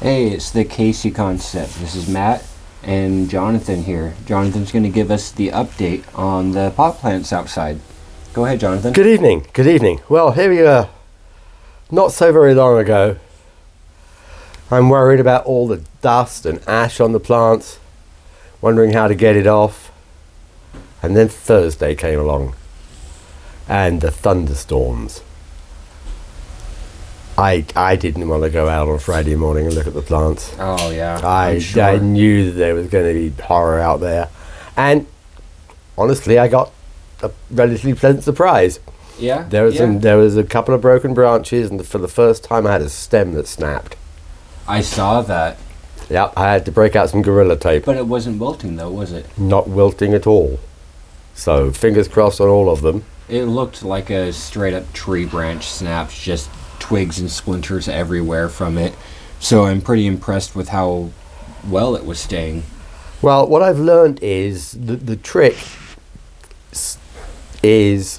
Hey, it's the Casey Concept. This is Matt and Jonathan here. Jonathan's going to give us the update on the pot plants outside. Go ahead, Jonathan. Good evening. Good evening. Well, here we are. Not so very long ago. I'm worried about all the dust and ash on the plants, wondering how to get it off. And then Thursday came along, and the thunderstorms. I, I didn't want to go out on Friday morning and look at the plants. Oh, yeah. I, sure. I knew that there was going to be horror out there. And honestly, I got a relatively pleasant surprise. yeah. There was yeah. some, there was a couple of broken branches, and for the first time, I had a stem that snapped. I saw that. Yep, I had to break out some gorilla tape. But it wasn't wilting, though, was it? Not wilting at all. So fingers crossed on all of them. It looked like a straight up tree branch snapped, just twigs and splinters everywhere from it. So I'm pretty impressed with how well it was staying. Well, what I've learned is the, the trick is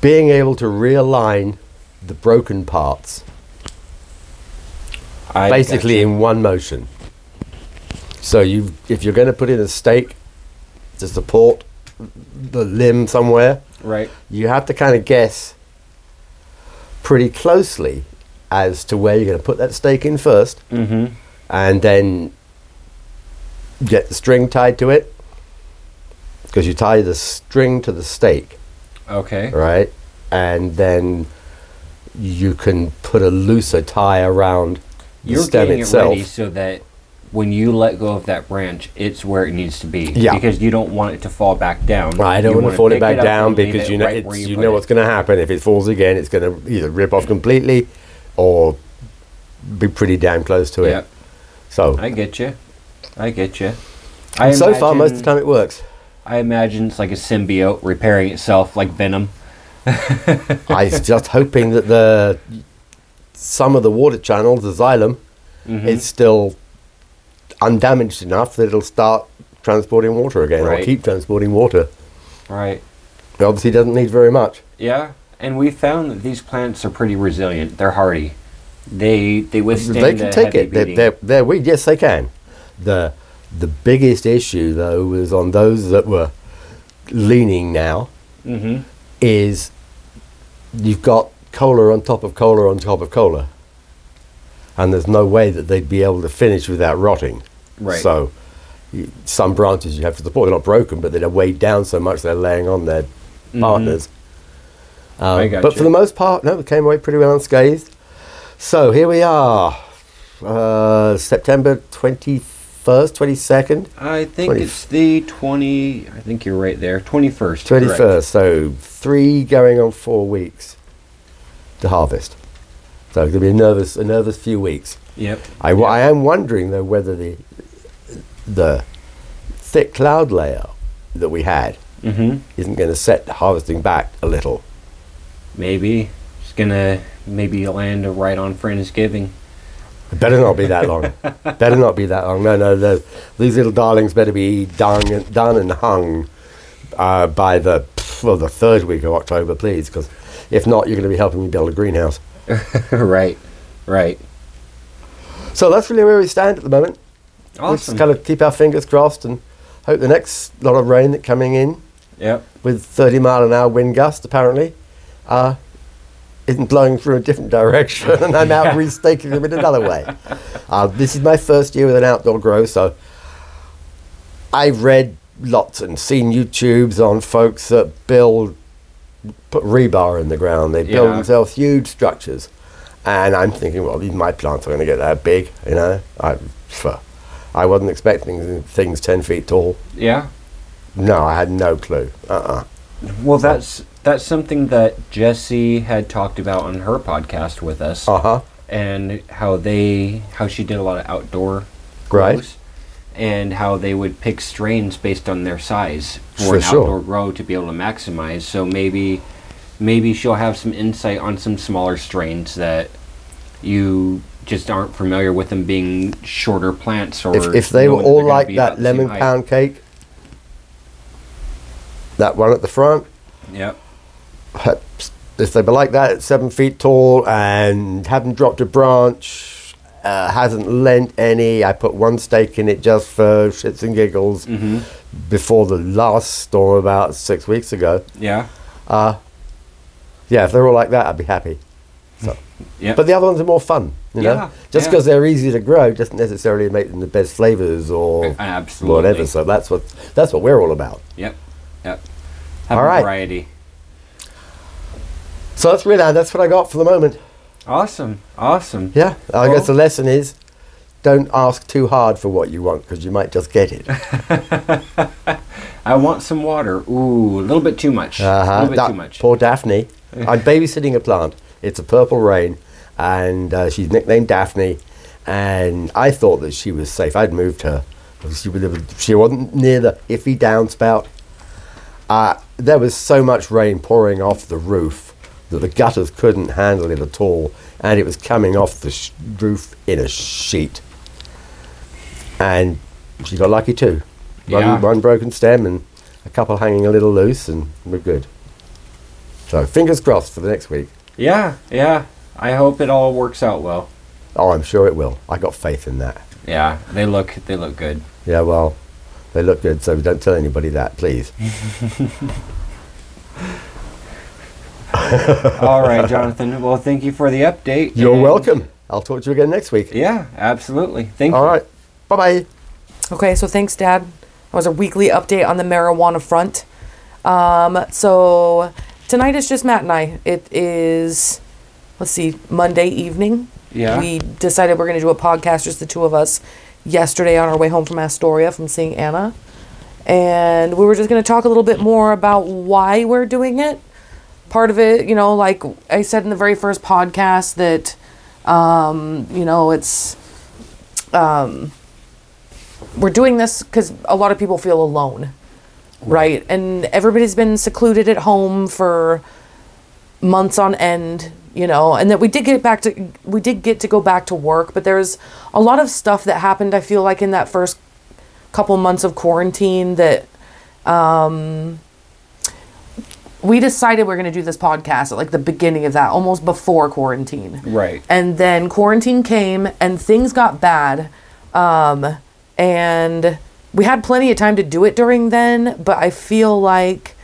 being able to realign the broken parts I basically gotcha. in one motion. So you, if you're going to put in a stake to support the limb somewhere, Right. you have to kind of guess pretty closely as to where you're going to put that stake in first, Mm-hmm. and then get the string tied to it because you tie the string to the stake, Okay. right? And then you can put a looser tie around the You're stem getting itself. it ready so that when you let go of that branch, it's where it needs to be. Yeah. Because you don't want it to fall back down. I don't You want to fall it back up down because you know right it's, where you, know what's going to happen if it falls again. It's going to either rip off completely or be pretty damn close to it. Yep. So, I get you. I get you. I so far, most of the time it works. I imagine it's like a symbiote repairing itself, like Venom. I was just hoping that the some of the water channels, the xylem, Mhm. is still undamaged enough that it'll start transporting water again or Right. keep transporting water. Right. It obviously doesn't need very much. Yeah. And we found that these plants are pretty resilient. They're hardy. They they withstand they can take it. They're, they're, they're weak. Yes, they can. The the biggest issue though was on those that were leaning now mm-hmm. is you've got cola on top of cola on top of cola, and there's no way that they'd be able to finish without rotting. Right. So some branches you have to support. They're not broken, but they're weighed down so much they're laying on their partners. Um, Mm-hmm. But gotcha. for the most part, no, we came away pretty well unscathed. So here we are, uh, September 21st, 22nd, I think 20 it's the 20. I think you're right there. 21st. 21st. correct. So three going on four weeks to harvest. So it's going to be a nervous, a nervous few weeks. Yep. I, I am wondering though whether the the thick cloud layer that we had Mm-hmm. isn't going to set the harvesting back a little. Maybe it's gonna maybe land right on Friendsgiving. It better not be that long. better not be that long. No, no, the, these little darlings better be done, and- done and hung uh, by the well the third week of October, please, because if not, you're going to be helping me build a greenhouse. right. Right. So that's really where we stand at the moment. We Awesome. just kind of keep our fingers crossed and hope the next lot of rain that coming in Yep. with 30 mile an hour wind gust apparently uh, isn't blowing through a different direction and I'm out restaking them in another way. Uh, this is my first year with an outdoor grow, so I've read lots and seen YouTubes on folks that build, put rebar in the ground. They build Yeah. themselves huge structures. And I'm thinking, well, these my plants are going to get that big, you know. I, pff, I wasn't expecting things 10 feet tall. Yeah. No, I had no clue. Uh-uh. Well, that's that's something that Jesse had talked about on her podcast with us, Uh-huh. and how they how she did a lot of outdoor Right. grows, and how they would pick strains based on their size for, For an sure. outdoor grow to be able to maximize. So maybe maybe she'll have some insight on some smaller strains that you just aren't familiar with them being shorter plants or If, if they were all like that lemon pound cake, that one at the front, Yep. if they were like that at seven feet tall and haven't dropped a branch uh, hasn't lent any. I put one stake in it just for shits and giggles before the last storm about six weeks ago. Yeah. Yeah, if they're all like that, I'd be happy. So, Yeah. but the other ones are more fun, you know. Yeah, Just yeah. because they're easy to grow doesn't necessarily make them the best flavors or Absolutely. whatever. So that's what that's what we're all about. Yep. Yep. Have All a right. variety. So that's really that's what I got for the moment. Awesome. Awesome. Yeah, I Well- guess the lesson is don't ask too hard for what you want because you might just get it. I want some water. Ooh, a little bit too much. A Uh-huh. little bit Da- too much. Poor Daphne. I'm babysitting a plant. It's a purple rain, and uh, she's nicknamed Daphne. And I thought that she was safe. I'd moved her. She, was- she wasn't near the iffy downspout. Uh, there was so much rain pouring off the roof that the gutters couldn't handle it at all, and it was coming off the sh- roof in a sheet. And she got lucky too. One, Yeah. one broken stem and a couple hanging a little loose, and we're good. So fingers crossed for the next week. Yeah, yeah. I hope it all works out well. Oh, I'm sure it will. I got faith in that. Yeah, they look they look good. Yeah, well, they look good, so don't tell anybody that, please. all right, Jonathan. Well, thank you for the update. You're and- welcome. I'll talk to you again next week. Yeah, absolutely. Thank All you. right. Bye bye. Okay, so thanks, Dad. That was a weekly update on the marijuana front. Um, so tonight is just Matt and I. It is, let's see, Monday evening. Yeah. We decided we're going to do a podcast, just the two of us, yesterday on our way home from Astoria from seeing Anna. And we were just going to talk a little bit more about why we're doing it. Part of it, you know, like I said in the very first podcast, that, um, you know, it's Um, we're doing this because a lot of people feel alone, right? And everybody's been secluded at home for months on end, you know. And that we did get back to we did get to go back to work, but there's a lot of stuff that happened. I feel like in that first couple months of quarantine that um, we decided we are going to do this podcast at like the beginning of that, almost before quarantine. Right. And then quarantine came and things got bad. Um, and we had plenty of time to do it during then, but I feel like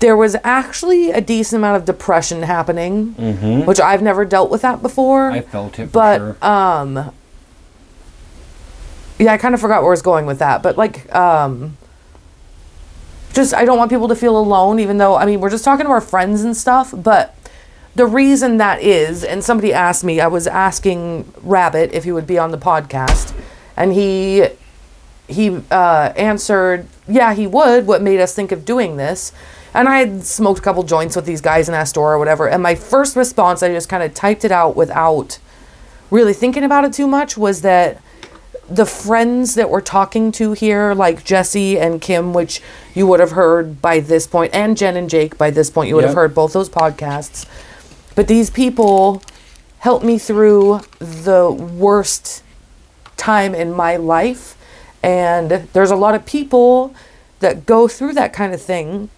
there was actually a decent amount of depression happening, which I've never dealt with that before. I felt it for but sure. um yeah, I kind of forgot where I was going with that, but like um just I don't want people to feel alone even though I mean, we're just talking to our friends and stuff, but the reason that is, and somebody asked me, I was asking Rabbit if he would be on the podcast, and he he uh, answered, "Yeah, he would." What made us think of doing this? And I had smoked a couple joints with these guys in Astoria or whatever. And my first response, I just kind of typed it out without really thinking about it too much, was that the friends that we're talking to here, like Jesse and Kim, which you would have heard by this point, and Jen and Jake by this point, you would have heard both those podcasts. But these people helped me through the worst time in my life. And there's a lot of people that go through that kind of thing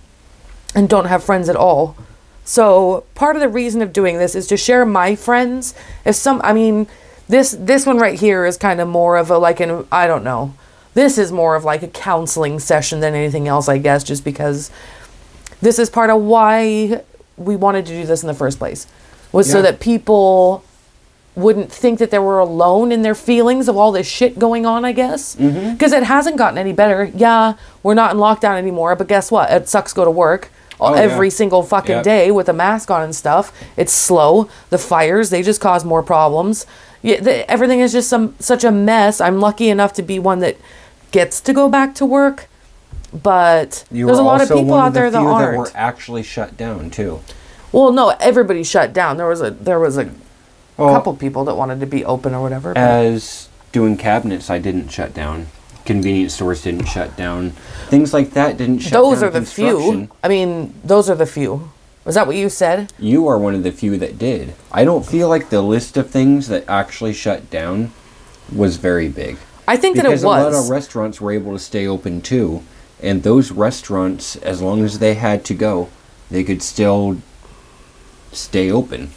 and don't have friends at all. So part of the reason of doing this is to share my friends. If some, I mean, this this one right here is kind of more of a like an I don't know. This is more of like a counseling session than anything else, I guess, just because this is part of why we wanted to do this in the first place was so that people wouldn't think that they were alone in their feelings of all this shit going on, I guess. Mm-hmm. Because it hasn't gotten any better. Yeah, we're not in lockdown anymore, but guess what? It sucks go to work Oh, every yeah. single fucking Yep. day with a mask on and stuff. It's slow. The fires, they just cause more problems. Yeah, the, everything is just some such a mess. I'm lucky enough to be one that gets to go back to work, but You there's a lot of people out of the there that aren't. were actually shut down too. well, no, everybody shut down. There was a there was a Well, couple people that wanted to be open or whatever. as doing cabinets, I didn't shut down. Convenience stores didn't shut down. Things like that didn't shut down. those are the few. I mean, those are the few. Was that what you said? You are one of the few that did. I don't feel like the list of things that actually shut down was very big. I think that it was. because a lot of restaurants were able to stay open too, and those restaurants, as long as they had to go, they could still stay open.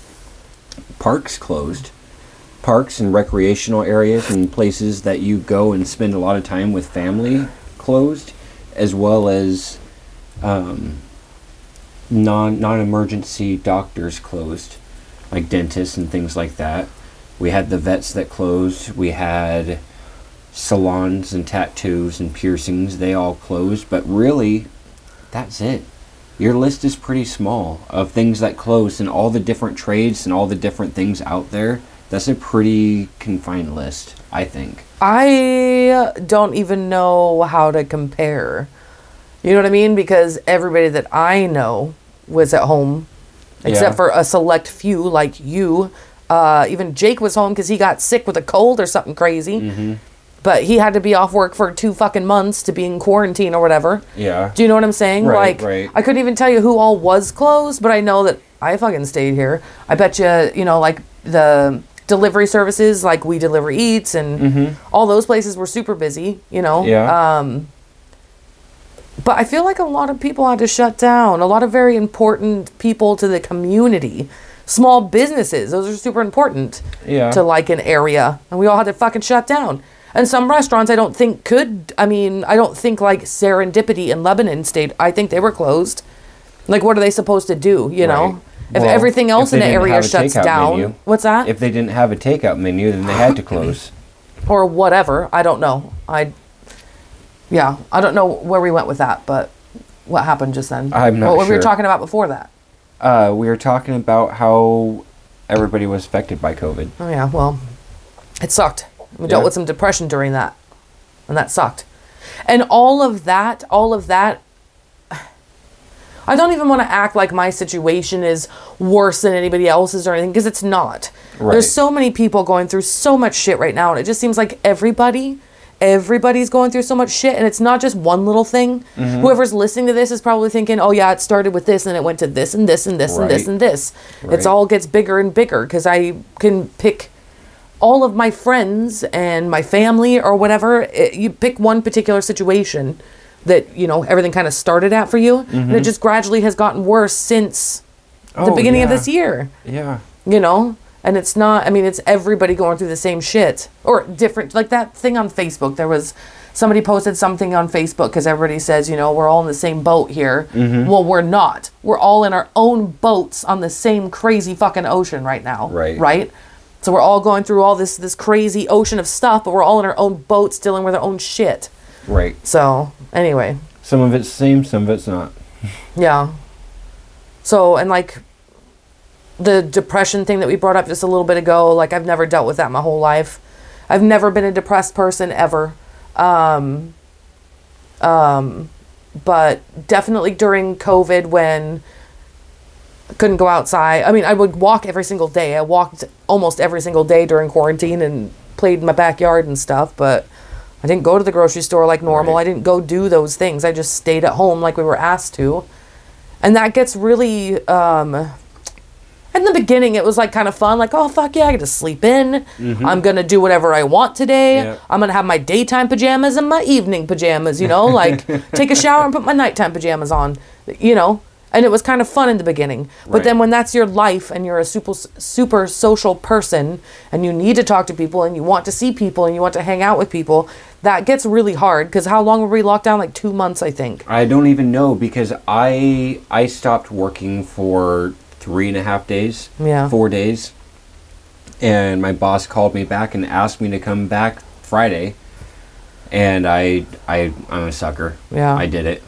Parks closed, parks and recreational areas and places that you go and spend a lot of time with family closed, as well as um, non non emergency doctors closed, like dentists and things like that. We had the vets that closed. We had salons and tattoos and piercings. They all closed, but really, that's it. Your list is pretty small of things that closed and all the different trades and all the different things out there. That's a pretty confined list, I think. I don't even know how to compare. You know what I mean? Because everybody that I know was at home, except Yeah. for a select few like you. Uh, even Jake was home because he got sick with a cold or something crazy. Mm-hmm. But he had to be off work for two fucking months to be in quarantine or whatever. Yeah. Do you know what I'm saying? Right, like, right. I couldn't even tell you who all was closed, but I know that I fucking stayed here. I bet you, you know, like the delivery services, like We Deliver Eats, and all those places were super busy. You know. Mm-hmm. Yeah. Um, but I feel like a lot of people had to shut down. A lot of very important people to the community, small businesses. Those are super important Yeah. to like an area, and we all had to fucking shut down. And some restaurants I don't think could. I mean, I don't think like Serendipity in Lebanon stayed. I think they were closed. Like, what are they supposed to do? You know, Right. if Well, everything else if in the area shuts down, menu. what's that? If they didn't have a takeout menu, then they had to close. or whatever. I don't know. I, yeah, I don't know where we went with that, but what happened just then? I'm not What we were we talking about before that. Uh, we were talking about how everybody was affected by COVID. Oh yeah, well, it sucked. We dealt Yeah. with some depression during that, and that sucked. And all of that, all of that. I don't even want to act like my situation is worse than anybody else's or anything because it's not. Right. There's so many people going through so much shit right now, and it just seems like everybody, everybody's going through so much shit, and it's not just one little thing. Mm-hmm. Whoever's listening to this is probably thinking, "Oh yeah, it started with this, and it went to this and this and this and this and this." Right. It's all gets bigger and bigger because I can pick all of my friends and my family or whatever. It, you pick one particular situation that you know everything kind of started at for you, and it just gradually has gotten worse since the Mm-hmm. Oh, beginning of this year. Yeah. You know. And it's not, I mean, it's everybody going through the same shit or different. Like that thing on Facebook, there was somebody posted something on Facebook because everybody says, you know, we're all in the same boat here. Mm-hmm. Well, we're not. We're all in our own boats on the same crazy fucking ocean right now. Right. Right? So we're all going through all this this crazy ocean of stuff, but we're all in our own boats dealing with our own shit. Right. So anyway, Some of it's the same, some of it's not. yeah. So and like the depression thing that we brought up just a little bit ago, like I've never dealt with that my whole life. I've never been a depressed person ever. Um um but definitely during COVID when I couldn't go outside. I mean, I would walk every single day. I walked almost every single day during quarantine and played in my backyard and stuff, but I didn't go to the grocery store like normal. Right. I didn't go do those things. I just stayed at home like we were asked to. And that gets really um in the beginning it was like kind of fun like oh fuck yeah i get to sleep in i'm gonna do whatever i want today i'm gonna have my daytime pajamas and my evening pajamas you know like take a shower and put my nighttime pajamas on you know and it was kind of fun in the beginning but Right. then when that's your life and you're a super super social person and you need to talk to people and you want to see people and you want to hang out with people that gets really hard because how long were we locked down like two months i think I don't even know because I I stopped working for three and a half days. Yeah. Four days. And my boss called me back and asked me to come back Friday. And I I I'm a sucker. Yeah. I did it.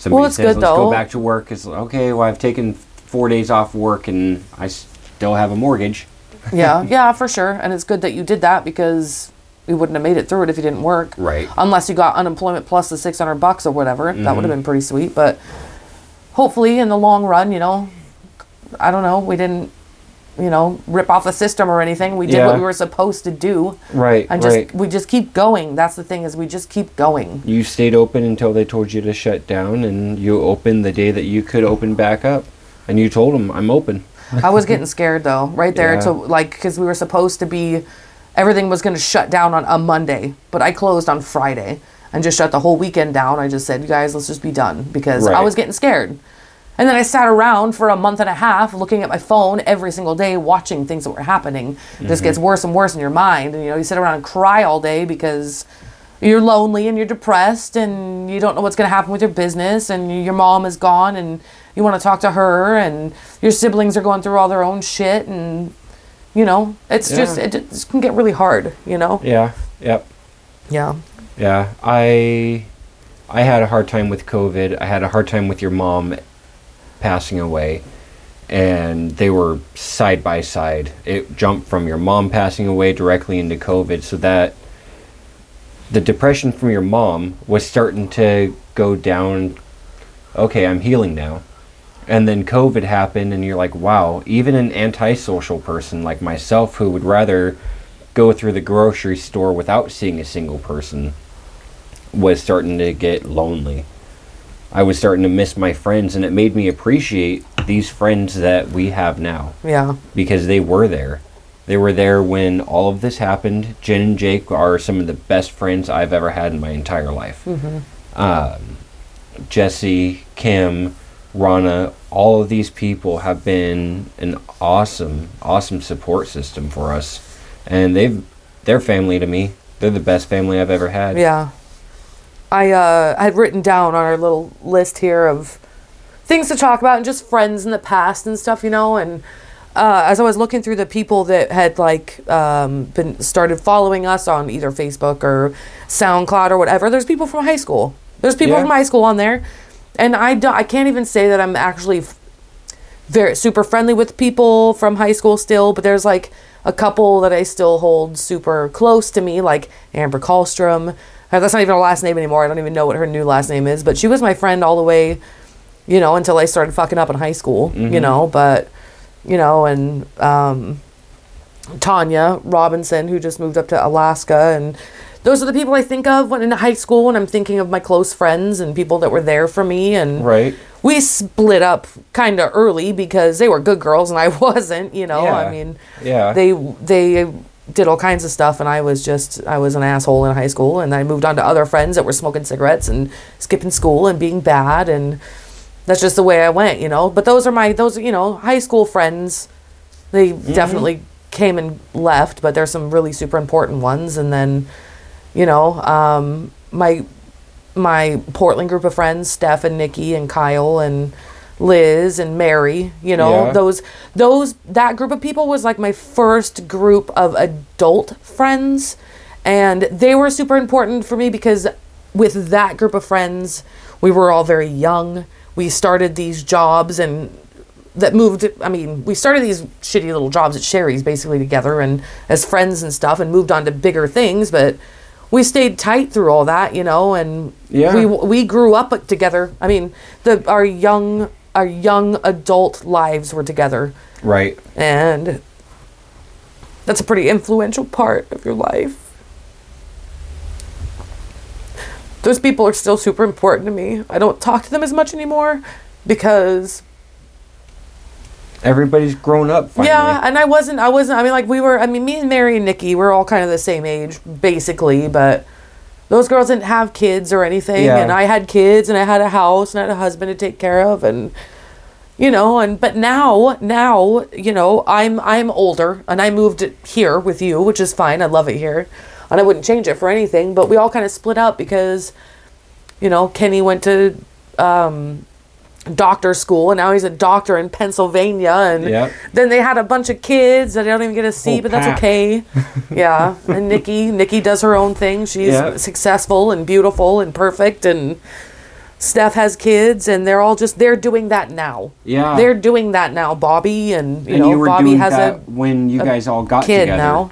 Somebody it's says good, let's though. go back to work. It's like, okay, well I've taken four days off work and I still have a mortgage. yeah, yeah, for sure. And it's good that you did that because we wouldn't have made it through it if you didn't work. Right. Unless you got unemployment plus the 600 bucks or whatever. That Mm-hmm. would have been pretty sweet. But hopefully, in the long run, you know, I don't know, we didn't, you know, rip off the system or anything. We did Yeah. what we were supposed to do. Right. And just, right. we just keep going. That's the thing is we just keep going. You stayed open until they told you to shut down, and you opened the day that you could open back up. And you told them, I'm open. I was getting scared though, right there Yeah. to like because we were supposed to be, everything was going to shut down on a Monday, but I closed on Friday and just shut the whole weekend down. I just said, you guys, let's just be done because I was getting scared, And then I sat around for a month and a half looking at my phone every single day, watching things that were happening. It just mm-hmm. gets worse and worse in your mind. And, you know, you sit around and cry all day because you're lonely and you're depressed and you don't know what's going to happen with your business and your mom is gone and you want to talk to her and your siblings are going through all their own shit and you know it's just it just can get really hard you know Yeah. Yep. yeah Yeah. I I had a hard time with COVID. I had a hard time with your mom passing away. And they were side by side. It jumped from your mom passing away directly into COVID, so that the depression from your mom was starting to go down. Okay, I'm healing now. And then COVID happened, and you're like, wow, even an antisocial person like myself who would rather go through the grocery store without seeing a single person was starting to get lonely. I was starting to miss my friends, and it made me appreciate these friends that we have now yeah because they were there. They were there when all of this happened. Jen and Jake are some of the best friends I've ever had in my entire life. Um, Jesse, Kim, Rana, all of these people have been an awesome, awesome support system for us, and they've they're family to me. They're the best family I've ever had. yeah i uh had written down on our little list here of things to talk about and just friends in the past and stuff you know and uh, as I was looking through the people that had like um, been started following us on either Facebook or SoundCloud or whatever, there's people from high school. There's people Yeah. from high school on there, and I don't, I can't even say that I'm actually very super friendly with people from high school still, but there's like a couple that I still hold super close to me, like Amber Kallstrom. That's not even her last name anymore. I don't even know what her new last name is, but she was my friend all the way, you know, until I started fucking up in high school, you know, but you know, and um, Tanya Robinson, who just moved up to Alaska. And those are the people I think of when in high school when I'm thinking of my close friends and people that were there for me. And Right. we split up kind of early because they were good girls and I wasn't, you know. I mean, Yeah. they they did all kinds of stuff and I was just I was an asshole in high school and I moved on to other friends that were smoking cigarettes and skipping school and being bad and that's just the way I went, you know. But those are my those you know, high school friends. They definitely came and left, but there's some really super important ones and then you know, um my my Portland group of friends, Steph and Nikki and Kyle and Liz and Mary, you know, Yeah. those those that group of people was like my first group of adult friends and they were super important for me because with that group of friends, we were all very young. We started these jobs and that moved I mean, we started these shitty little jobs at Sherry's basically together and as friends and stuff and moved on to bigger things, but we stayed tight through all that, you know, and Yeah. we we grew up together. I mean, the our young our young adult lives were together, Right. and that's a pretty influential part of your life. Those people are still super important to me. I don't talk to them as much anymore because Everybody's grown up finally. yeah, and I wasn't. I wasn't. I mean, like we were. I mean, me and Mary and Nikki, we're all kind of the same age, basically. But those girls didn't have kids or anything, Yeah. and I had kids, and I had a house, and I had a husband to take care of, and you know, and but now, now, you know, I'm I'm older, and I moved here with you, which is fine. I love it here, and I wouldn't change it for anything. But we all kind of split up because, you know, Kenny went to. Um, doctor school and now he's a doctor in Pennsylvania and Yep. then they had a bunch of kids that I don't even get to see, Whole but that's pack. okay. yeah. And Nikki, Nikki does her own thing. She's Yeah. successful and beautiful and perfect and Steph has kids and they're all just they're doing that now. Yeah. They're doing that now. Bobby and you and know you Bobby has a when you guys all got kid together. now.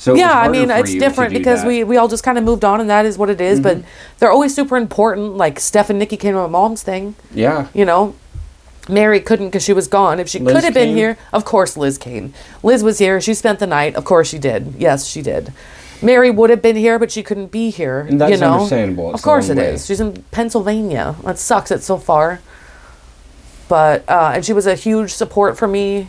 So yeah, I mean it's different because that. we we all just kind of moved on and that is what it is, But they're always super important. Like Steph and Nikki came to my mom's thing. Yeah. you know mary couldn't because she was gone if she Liz could have been here of course liz came liz was here she spent the night of course she did yes she did mary would have been here but she couldn't be here And that's you know understandable. It's of course it way. is she's in pennsylvania that sucks it's so far but uh, and she was a huge support for me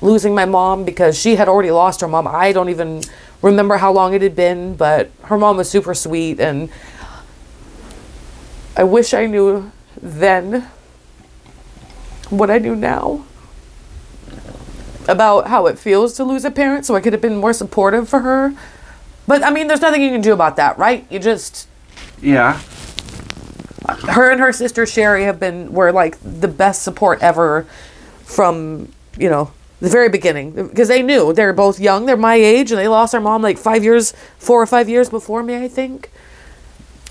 losing my mom because she had already lost her mom i don't even remember how long it had been but her mom was super sweet and i wish i knew then what I knew now about how it feels to lose a parent, so I could have been more supportive for her. But I mean, there's nothing you can do about that, right? You just Yeah. her and her sister Sherry have been were like the best support ever from you know the very beginning because they knew they're both young they're my age and they lost their mom like five years four or five years before me I think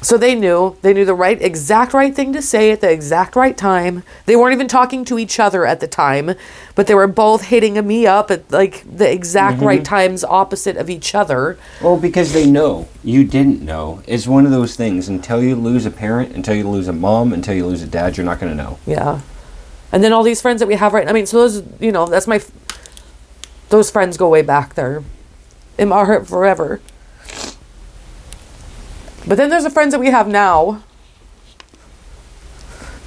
so they knew they knew the right exact right thing to say at the exact right time they weren't even talking to each other at the time but they were both hitting me up at like the exact mm-hmm. right times opposite of each other Well, because they know you didn't know. It's one of those things. Until you lose a parent, until you lose a mom, until you lose a dad, you're not going to know. Yeah. And then all these friends that we have right I mean, so those, you know, that's my, f- those friends go way back. They're in my heart forever. But then there's the friends that we have now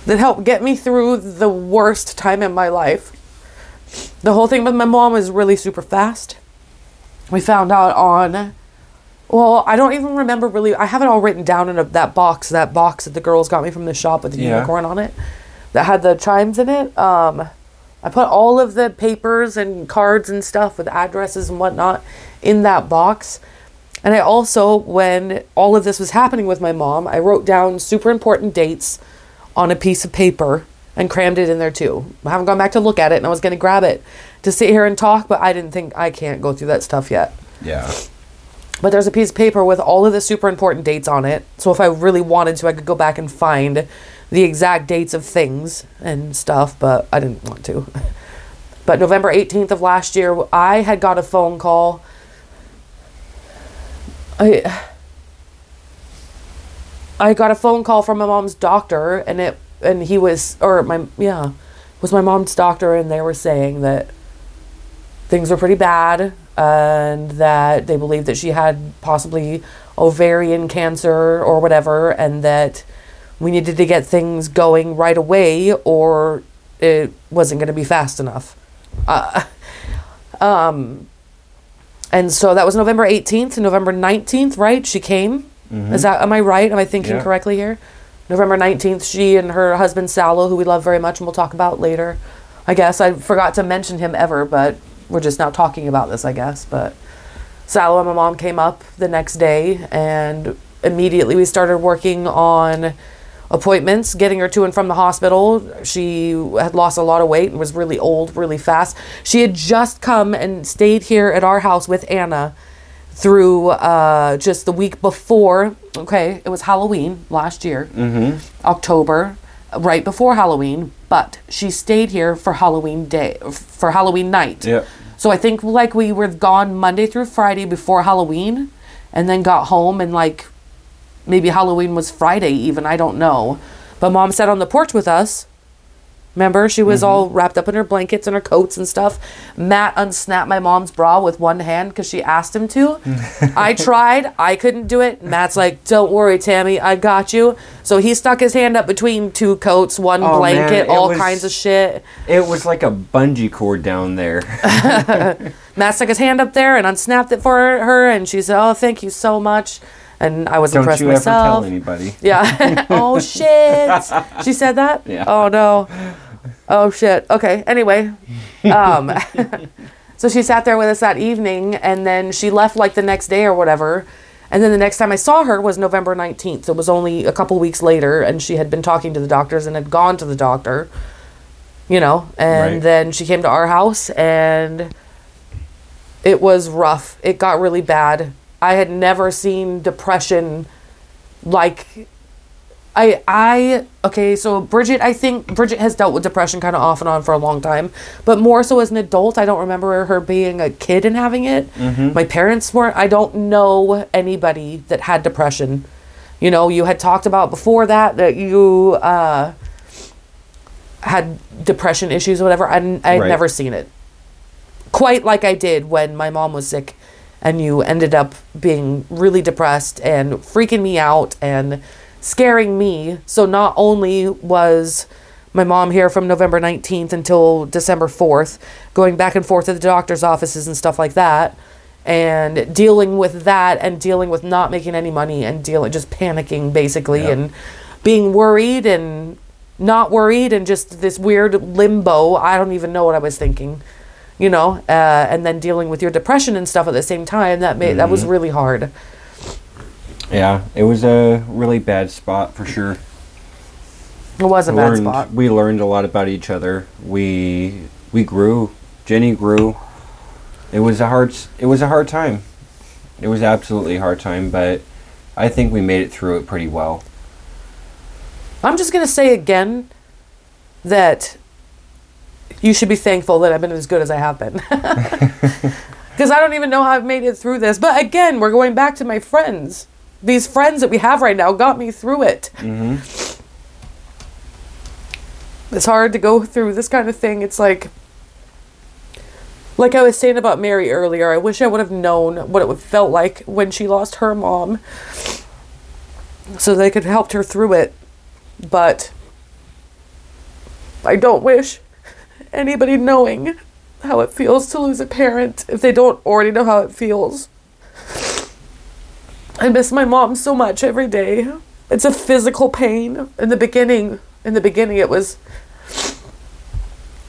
that help get me through the worst time in my life. The whole thing with my mom was really super fast. We found out on, well, I don't even remember really. I have it all written down in a, that box, that box that the girls got me from the shop with the Yeah. unicorn on it that had the chimes in it. Um, I put all of the papers and cards and stuff with addresses and whatnot in that box. And I also, when all of this was happening with my mom, I wrote down super important dates on a piece of paper and crammed it in there too. I haven't gone back to look at it and I was going to grab it to sit here and talk, but I didn't think I can't go through that stuff yet. Yeah. But there's a piece of paper with all of the super important dates on it. So if I really wanted to, I could go back and find the exact dates of things and stuff, but I didn't want to. But November 18th of last year, I had got a phone call. I I got a phone call from my mom's doctor and it and he was or my yeah, was my mom's doctor and they were saying that things were pretty bad and that they believed that she had possibly ovarian cancer or whatever and that we needed to get things going right away or it wasn't going to be fast enough. Uh, um and so that was november 18th and november 19th right? She came. Is that am i right? Am i thinking Yeah. correctly here? November 19th she and her husband salo who we love very much and we'll talk about later. I guess i forgot to mention him ever but we're just now talking about this i guess. But salo and my mom came up the next day and immediately we started working on appointments, getting her to and from the hospital. She had lost a lot of weight and was really old really fast. She had just come and stayed here at our house with Anna through uh, just the week before. Okay, it was Halloween last year, October, right before Halloween. But she stayed here for Halloween day, for Halloween night. Yeah. So I think like we were gone Monday through Friday before Halloween, and then got home and like maybe Halloween was Friday even I don't know. But mom sat on the porch with us. Remember, she was mm-hmm. all wrapped up in her blankets and her coats and stuff. Matt unsnapped my mom's bra with one hand because she asked him to. I tried, I couldn't do it. Matt's like, "Don't worry, Tammy, I got you." So he stuck his hand up between two coats, one Oh, blanket, all was- kinds of shit. It was like a bungee cord down there. Matt stuck his hand up there and unsnapped it for her, and she said, "Oh, thank you so much." And I was Don't impressed you ever myself. tell anybody. Yeah. oh shit. She said that? Yeah. Oh no. Oh shit. Okay. Anyway. Um so she sat there with us that evening and then she left like the next day or whatever. And then the next time I saw her was November 19th. It was only a couple weeks later and she had been talking to the doctors and had gone to the doctor. You know, and Right. then she came to our house and it was rough. It got really bad. I had never seen depression like I I okay, so Bridget, I think Bridget has dealt with depression kind of off and on for a long time, but more so as an adult. I don't remember her being a kid and having it. My parents weren't. I don't know anybody that had depression. You know, you had talked about before that that you uh, had depression issues or whatever. I I had Right. never seen it quite like I did when my mom was sick and you ended up being really depressed and freaking me out and scaring me. So not only was my mom here from November 19th until December 4th, going back and forth to the doctor's offices and stuff like that, and dealing with that and dealing with not making any money and dealing just panicking basically Yeah. and being worried and not worried and just this weird limbo. I don't even know what I was thinking, you know. Uh, and then dealing with your depression and stuff at the same time. That made that was really hard. Yeah, it was a really bad spot for sure. It was a We bad learned, spot. We learned a lot about each other. We we grew. Jenny grew. It was a hard it was a hard time. It was absolutely a hard time, but I think we made it through it pretty well. I'm just gonna say again that you should be thankful that I've been as good as I have been. Because I don't even know how I've made it through this. But again, we're going back to my friends. These friends that we have right now got me through it. hmm It's hard to go through this kind of thing. It's like, like I was saying about Mary earlier. I wish I would have known what it would felt like when she lost her mom, so they could have helped her through it. But I don't wish anybody knowing how it feels to lose a parent if they don't already know how it feels. I miss my mom so much every day. It's a physical pain. In the beginning, in the beginning it was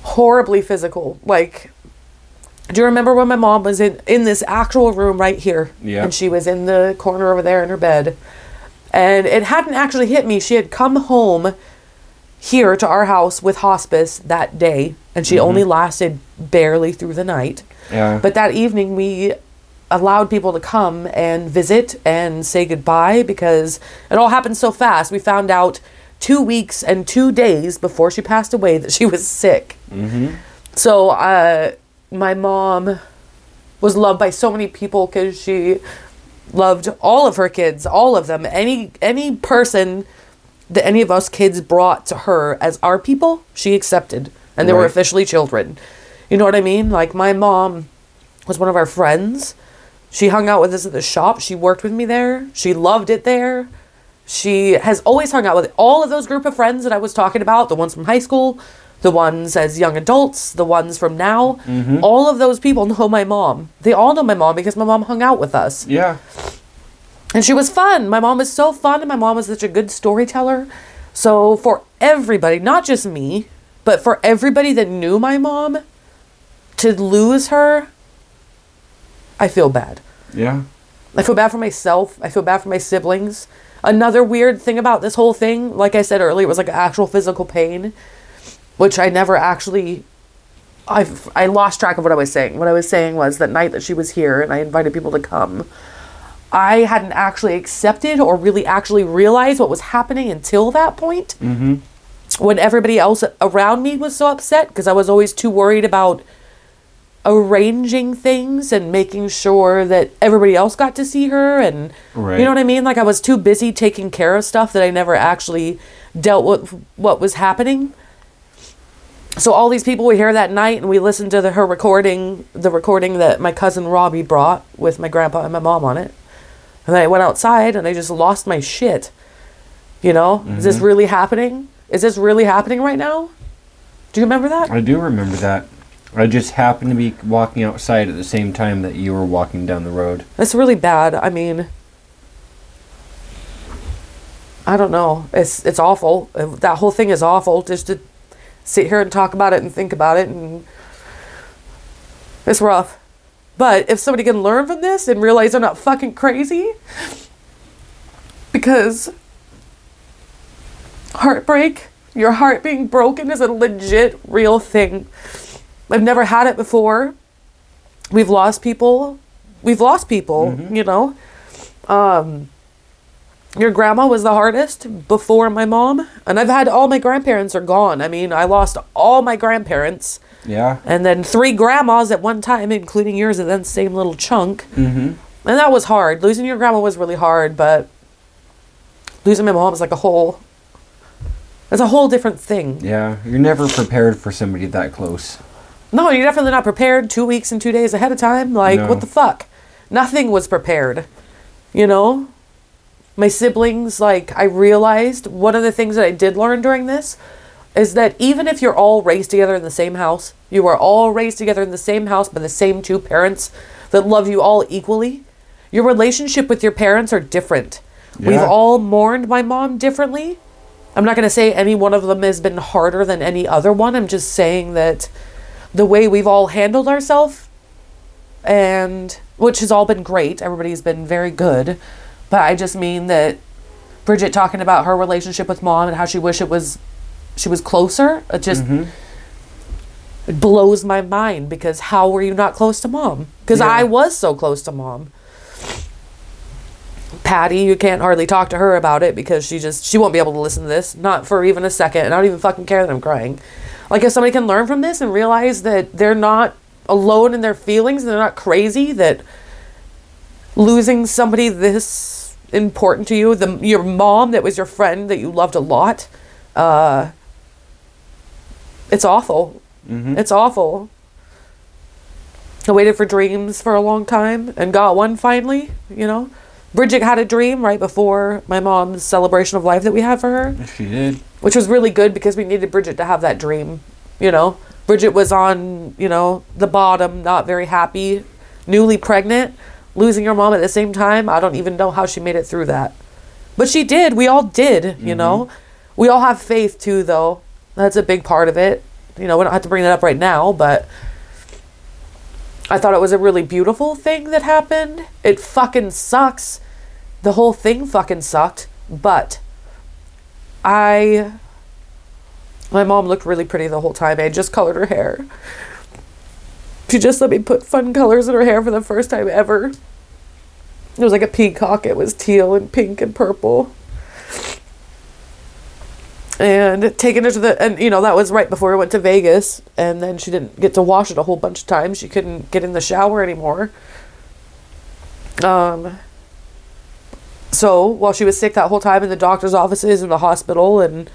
horribly physical. Like do you remember when my mom was in in this actual room right here? Yeah. And she was in the corner over there in her bed. And it hadn't actually hit me. She had come home here to our house with hospice that day, and she only lasted barely through the night. Yeah. But that evening, we allowed people to come and visit and say goodbye because it all happened so fast. We found out two weeks and two days before she passed away that she was sick. hmm So, uh, my mom was loved by so many people because she loved all of her kids, all of them. Any any person that any of us kids brought to her as our people, she accepted, and they were officially children. You know what I mean? Like my mom was one of our friends. She hung out with us at the shop. She worked with me there. She loved it there. She has always hung out with all of those group of friends that I was talking about, the ones from high school, the ones as young adults, the ones from now. Mm-hmm. All of those people know my mom. They all know my mom because my mom hung out with us. Yeah. And she was fun. My mom was so fun, and my mom was such a good storyteller. So, for everybody, not just me, but for everybody that knew my mom, to lose her, I feel bad. Yeah. I feel bad for myself. I feel bad for my siblings. Another weird thing about this whole thing, like I said earlier, was like actual physical pain, which I never actually. I I lost track of what I was saying. What I was saying was that night that she was here and I invited people to come. I hadn't actually accepted or really actually realized what was happening until that point. hmm When everybody else around me was so upset because I was always too worried about arranging things and making sure that everybody else got to see her and Right. you know what I mean? Like I was too busy taking care of stuff that I never actually dealt with what was happening. So all these people were here that night and we listened to the, her recording, the recording that my cousin Robbie brought with my grandpa and my mom on it. And then I went outside and I just lost my shit. You know? Is this mm-hmm. really happening? Is this really happening right now? Do you remember that? I do remember that. I just happened to be walking outside at the same time that you were walking down the road. It's really bad. I mean, I don't know. It's it's awful. That whole thing is awful. Just to sit here and talk about it and think about it, and it's rough. But if somebody can learn from this and realize they're not fucking crazy, because heartbreak, your heart being broken is a legit real thing. I've never had it before. We've lost people. We've lost people, you know. Um your grandma was the hardest before my mom, and I've had all my grandparents are gone. I mean, I lost all my grandparents Yeah. and then three grandmas at one time, including yours at that same little chunk. Mm-hmm. And that was hard. Losing your grandma was really hard, but losing my mom is like a whole it's a whole different thing. Yeah. You're never prepared for somebody that close. No, you're definitely not prepared two weeks and two days ahead of time. Like, No. what the fuck? Nothing was prepared. You know? My siblings, like, I realized one of the things that I did learn during this is that even if you're all raised together in the same house, you are all raised together in the same house by the same two parents that love you all equally, your relationship with your parents are different. We've all mourned my mom differently. I'm not going to say any one of them has been harder than any other one. I'm just saying that the way we've all handled ourselves and which has all been great. Everybody's been very good. But I just mean that Bridget talking about her relationship with mom and how she wish it was she was closer. It just it blows my mind because how were you not close to mom? Because Yeah. I was so close to mom. Patty, you can't hardly talk to her about it because she just she won't be able to listen to this, not for even a second, and I don't even fucking care that I'm crying. Like if somebody can learn from this and realize that they're not alone in their feelings, and they're not crazy, that losing somebody this important to you, the your mom that was your friend that you loved a lot, uh, it's awful. Mm-hmm. It's awful. I waited for dreams for a long time and got one finally, you know. Bridget had a dream right before my mom's celebration of life that we had for her, She did. which was really good because we needed Bridget to have that dream, you know. Bridget was on, you know, the bottom, not very happy, newly pregnant, losing your mom at the same time. I don't even know how she made it through that. But she did. We all did, you mm-hmm. know. We all have faith too, though. That's a big part of it. You know, we don't have to bring that up right now, but I thought it was a really beautiful thing that happened. It fucking sucks. The whole thing fucking sucked, but I my mom looked really pretty the whole time. I just colored her hair. She just let me put fun colors in her hair for the first time ever. It was like a peacock. It was teal and pink and purple. And taking her to the and you know that was right before I went to Vegas and then she didn't get to wash it a whole bunch of times. She couldn't get in the shower anymore. Um so while she was sick that whole time in the doctor's offices in the hospital and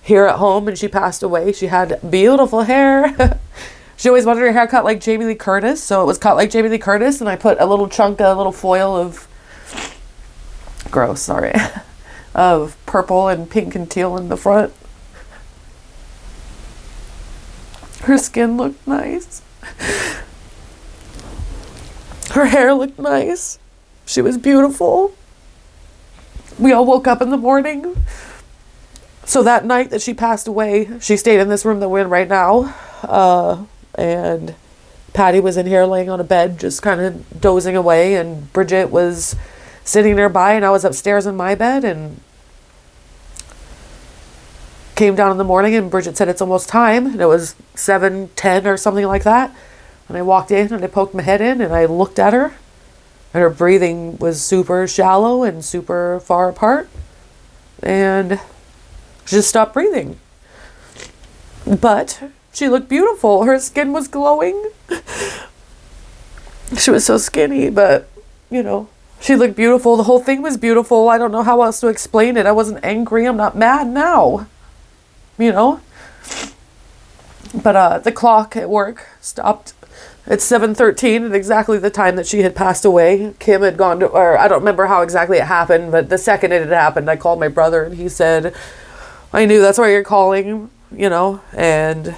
here at home and she passed away, she had beautiful hair. she always wanted her hair cut like Jamie Lee Curtis, so it was cut like Jamie Lee Curtis and I put a little chunk, a little foil of gross, sorry. of purple and pink and teal in the front. Her skin looked nice. Her hair looked nice. She was beautiful. We all woke up in the morning. So that night that she passed away, she stayed in this room that we're in right now. Uh, and Patty was in here laying on a bed, just kind of dozing away. And Bridget was sitting nearby, and I was upstairs in my bed. And came down in the morning, and Bridget said it's almost time. And it was seven ten or something like that. And I walked in and I poked my head in and I looked at her. And her breathing was super shallow and super far apart. And she just stopped breathing. But she looked beautiful. Her skin was glowing. she was so skinny, but you know, she looked beautiful. The whole thing was beautiful. I don't know how else to explain it. I wasn't angry. I'm not mad now. You know? But uh the clock at work stopped at 7:13 at exactly the time that she had passed away. Kim had gone to or I don't remember how exactly it happened, but the second it had happened, I called my brother and he said, "I knew that's why you're calling, you know." And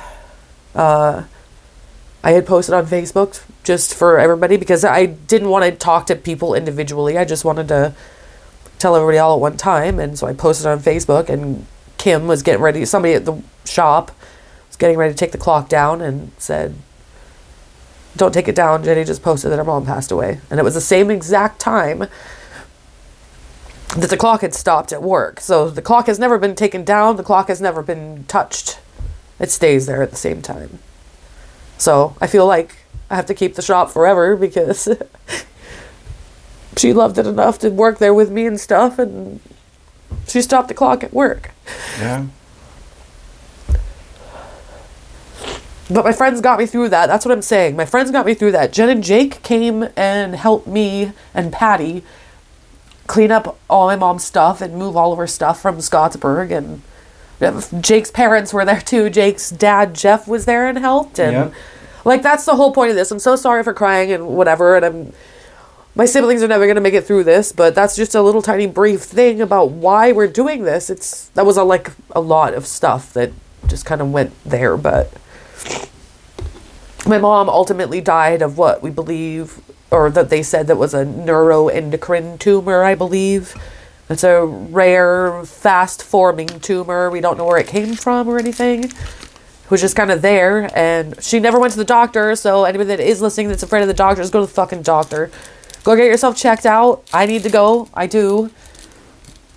uh I had posted on Facebook just for everybody because I didn't want to talk to people individually. I just wanted to tell everybody all at one time. And so I posted on Facebook, and Kim was getting ready. Somebody at the shop was getting ready to take the clock down and said, Don't take it down. Jenny just posted that her mom passed away. And it was the same exact time that the clock had stopped at work. So the clock has never been taken down, the clock has never been touched. It stays there at the same time. So I feel like I have to keep the shop forever because she loved it enough to work there with me and stuff, and she stopped the clock at work. Yeah. But my friends got me through that. That's what I'm saying. My friends got me through that. Jen and Jake came and helped me and Patty clean up all my mom's stuff and move all of her stuff from Scottsburg. And Jake's parents were there too. Jake's dad, Jeff, was there and helped. And Yeah. like, that's the whole point of this. I'm so sorry for crying and whatever. And I'm. My siblings are never going to make it through this, but that's just a little tiny brief thing about why we're doing this. It's that was a like a lot of stuff that just kind of went there, but my mom ultimately died of what we believe or that they said that was a neuroendocrine tumor i believe It's a rare, fast forming tumor. We don't know where it came from or anything. It was just kind of there. And she never went to the doctor. So, anybody that is listening that's afraid of the doctor, just go to the fucking doctor. Go get yourself checked out. I need to go. I do.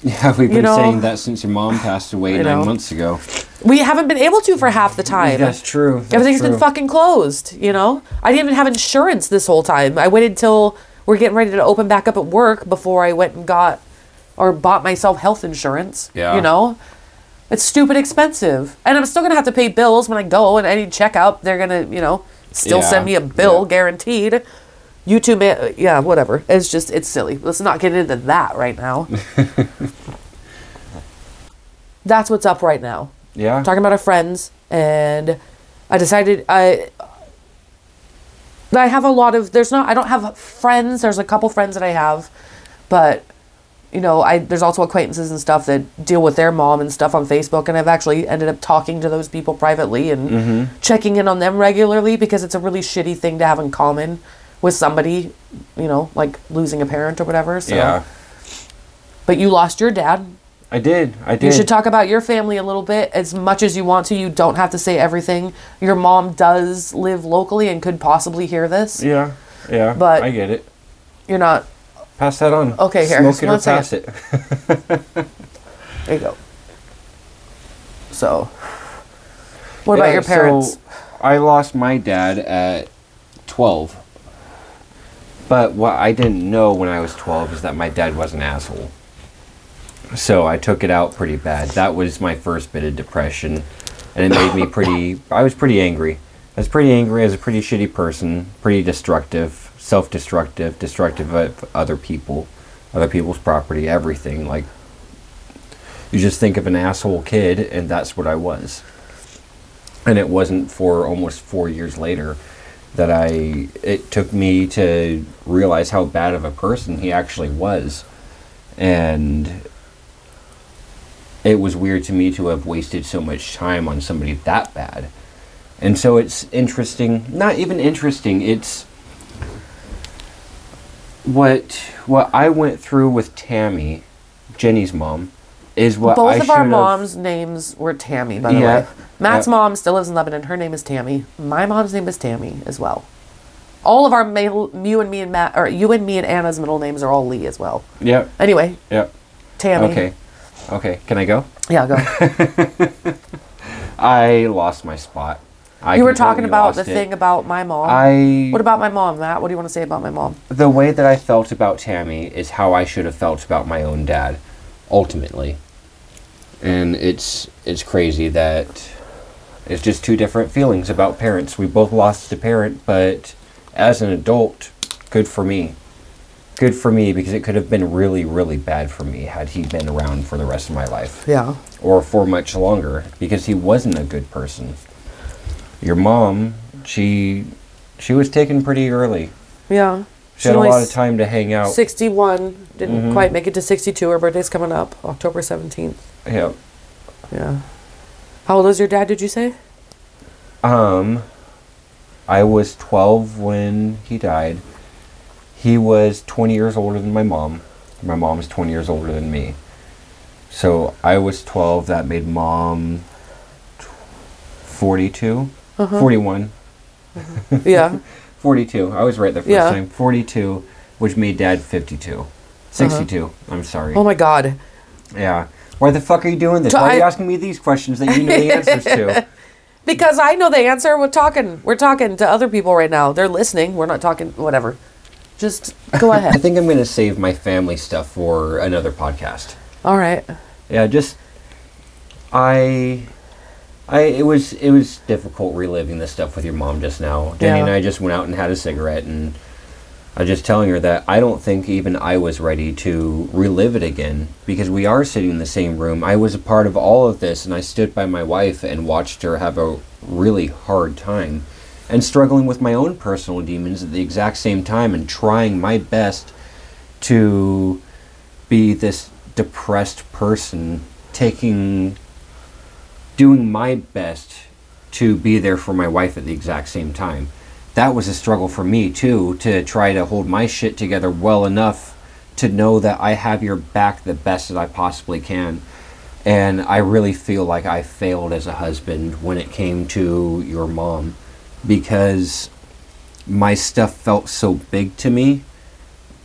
Yeah, we've You been know- saying that since your mom passed away nine know. months ago. We haven't been able to for half the time. That's true. That's Everything's true. been fucking closed, you know? I didn't even have insurance this whole time. I waited till we're getting ready to open back up at work before I went and got or bought myself health insurance. Yeah. You know? It's stupid expensive. And I'm still gonna have to pay bills when I go and any checkup, they're gonna, you know, still Yeah. send me a bill Yeah. guaranteed. YouTube, ma- yeah, whatever. It's just, it's silly. Let's not get into that right now. That's what's up right now Yeah. talking about our friends and i decided i i have a lot of there's not i don't have friends there's a couple friends that i have but you know i there's also acquaintances and stuff that deal with their mom and stuff on facebook and i've actually ended up talking to those people privately and mm-hmm. checking in on them regularly because it's a really shitty thing to have in common with somebody you know like losing a parent or whatever so Yeah. but you lost your dad I did. I did. you should talk about your family a little bit as much as you want to. You don't have to say everything. Your mom does live locally and could possibly hear this. Yeah. Yeah. But- I get it. You're not. Pass that on. Okay, here, Smoke it or pass it. There you go. So, what about your parents? So I lost my dad at 12. But what I didn't know when I was 12 is that my dad was an asshole. So I took it out pretty bad. That was my first bit of depression. And it made me pretty, I was pretty angry. I was pretty angry. I was a pretty shitty person, pretty destructive, self destructive, destructive of other people, other people's property, everything. Like, you just think of an asshole kid, and that's what I was and it wasn't for almost four years later that I it took me to realize how bad of a person he actually was, and it was weird to me to have wasted so much time on somebody that bad, and so it's interesting. Not even interesting. It's what what I went through with Tammy, Jenny's mom, is what Both I of our moms' names were Tammy, by the Yeah. way. Matt's Yeah. mom still lives in Lebanon. Her name is Tammy. My mom's name is Tammy as well. All of our male, you and me and Matt, or you and me and Anna's middle names are all Lee as well. Yep. Anyway, Yep. Tammy. Okay. Okay. Can I go? Yeah, go. I lost my spot. I you were talking about the it. thing about my mom. I what about my mom, Matt? What do you want to say about my mom? the way that I felt about Tammy is how I should have felt about my own dad, ultimately. And it's it's crazy that it's just two different feelings about parents. We both lost a parent, but as an adult, good for me. Good for me because it could have been really, really bad for me had he been around for the rest of my life. Yeah. or for much longer because he wasn't a good person. Your mom, she she was taken pretty early. Yeah. She had a lot of time to hang out. 61. Didn't Mm-hmm. quite make it to 62. Her birthday's coming up, October 17th. Yeah. Yeah. How old is your dad, did you say? Um I was 12 when he died. He was 20 years older than my mom. My mom's 20 years older than me. So I was 12. That made mom tw- 42, Uh-huh. 41. Yeah. 42. I was right the first Yeah. time. 42, which made dad 52. 62. I'm sorry. oh my God. Yeah. Why the fuck are you doing this? Why are you asking me these questions that you know the answers to? Because I know the answer. We're talking. We're talking to other people right now. They're listening. We're not talking. Whatever. Just go ahead. I think I'm going to save my family stuff for another podcast. All right. Yeah, just I I it was it was difficult reliving this stuff with your mom just now. Jenny and I just went out and had a cigarette and I was just telling her that I don't think even I was ready to relive it again because we are sitting in the same room. I was a part of all of this and I stood by my wife and watched her have a really hard time and struggling with my own personal demons at the exact same time and trying my best to be this depressed person taking doing my best to be there for my wife at the exact same time that was a struggle for me too to try to hold my shit together well enough to know that I have your back the best that I possibly can. And I really feel like I failed as a husband when it came to your mom because my stuff felt so big to me,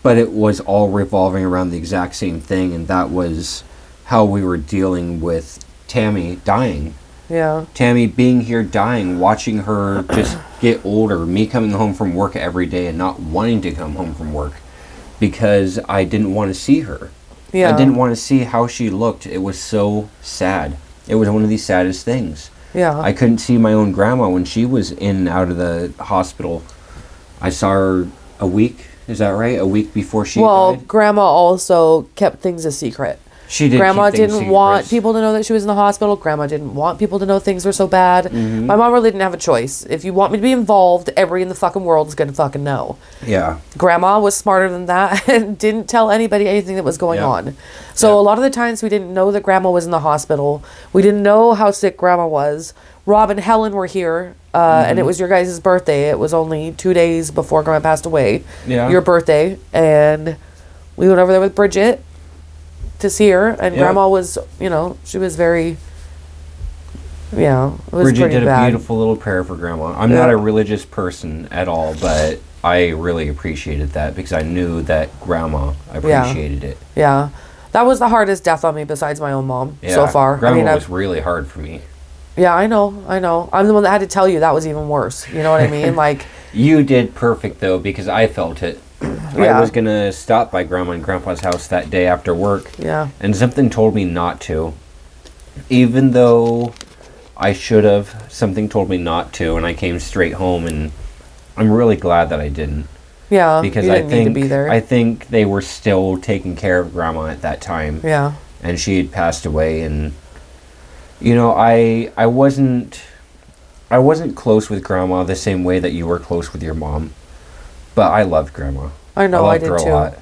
but it was all revolving around the exact same thing, and that was how we were dealing with Tammy dying. Yeah. Tammy being here dying, watching her just get older, me coming home from work every day and not wanting to come home from work because I didn't want to see her. Yeah. I didn't want to see how she looked. It was so sad. It was one of the saddest things. Yeah. I couldn't see my own grandma when she was in and out of the hospital. I saw her a week, is that right? A week before she well, died? grandma also kept things a secret. She did. grandma keep things didn't want secrets. people to know that she was in the hospital. Grandma didn't want people to know things were so bad. Mm-hmm. My mom really didn't have a choice. If you want me to be involved, everybody in the fucking world is gonna fucking know. Yeah. Grandma was smarter than that and didn't tell anybody anything that was going Yeah. on. So Yeah. a lot of the times we didn't know that grandma was in the hospital. We didn't know how sick grandma was. Rob and Helen were here, uh, Mm-hmm. and it was your guys' birthday. It was only two days before grandma passed away. Yeah. Your birthday, and we went over there with Bridget to see her, and Yeah. grandma was, you know, she was very, you know, it was Bridget pretty did a bad. beautiful little prayer for grandma. I'm not a religious person at all, but I really appreciated that because I knew that grandma appreciated it. Yeah, that was the hardest death on me besides my own mom Yeah, so far. Grandma I mean, was I've, really hard for me. yeah, I know, I know. I'm the one that had to tell you that was even worse. You know what I mean? Like, You did perfect though because I felt it. Yeah. I was gonna stop by grandma and grandpa's house that day after work, yeah, and something told me not to. Even though I should have, something told me not to, and I came straight home, and I'm really glad that I didn't. yeah. because I think be. I think they were still taking care of grandma at that time, yeah, and she had passed away. And you know, I I wasn't I wasn't close with grandma the same way that you were close with your mom, but I loved grandma. I know, I loved did her too. lot.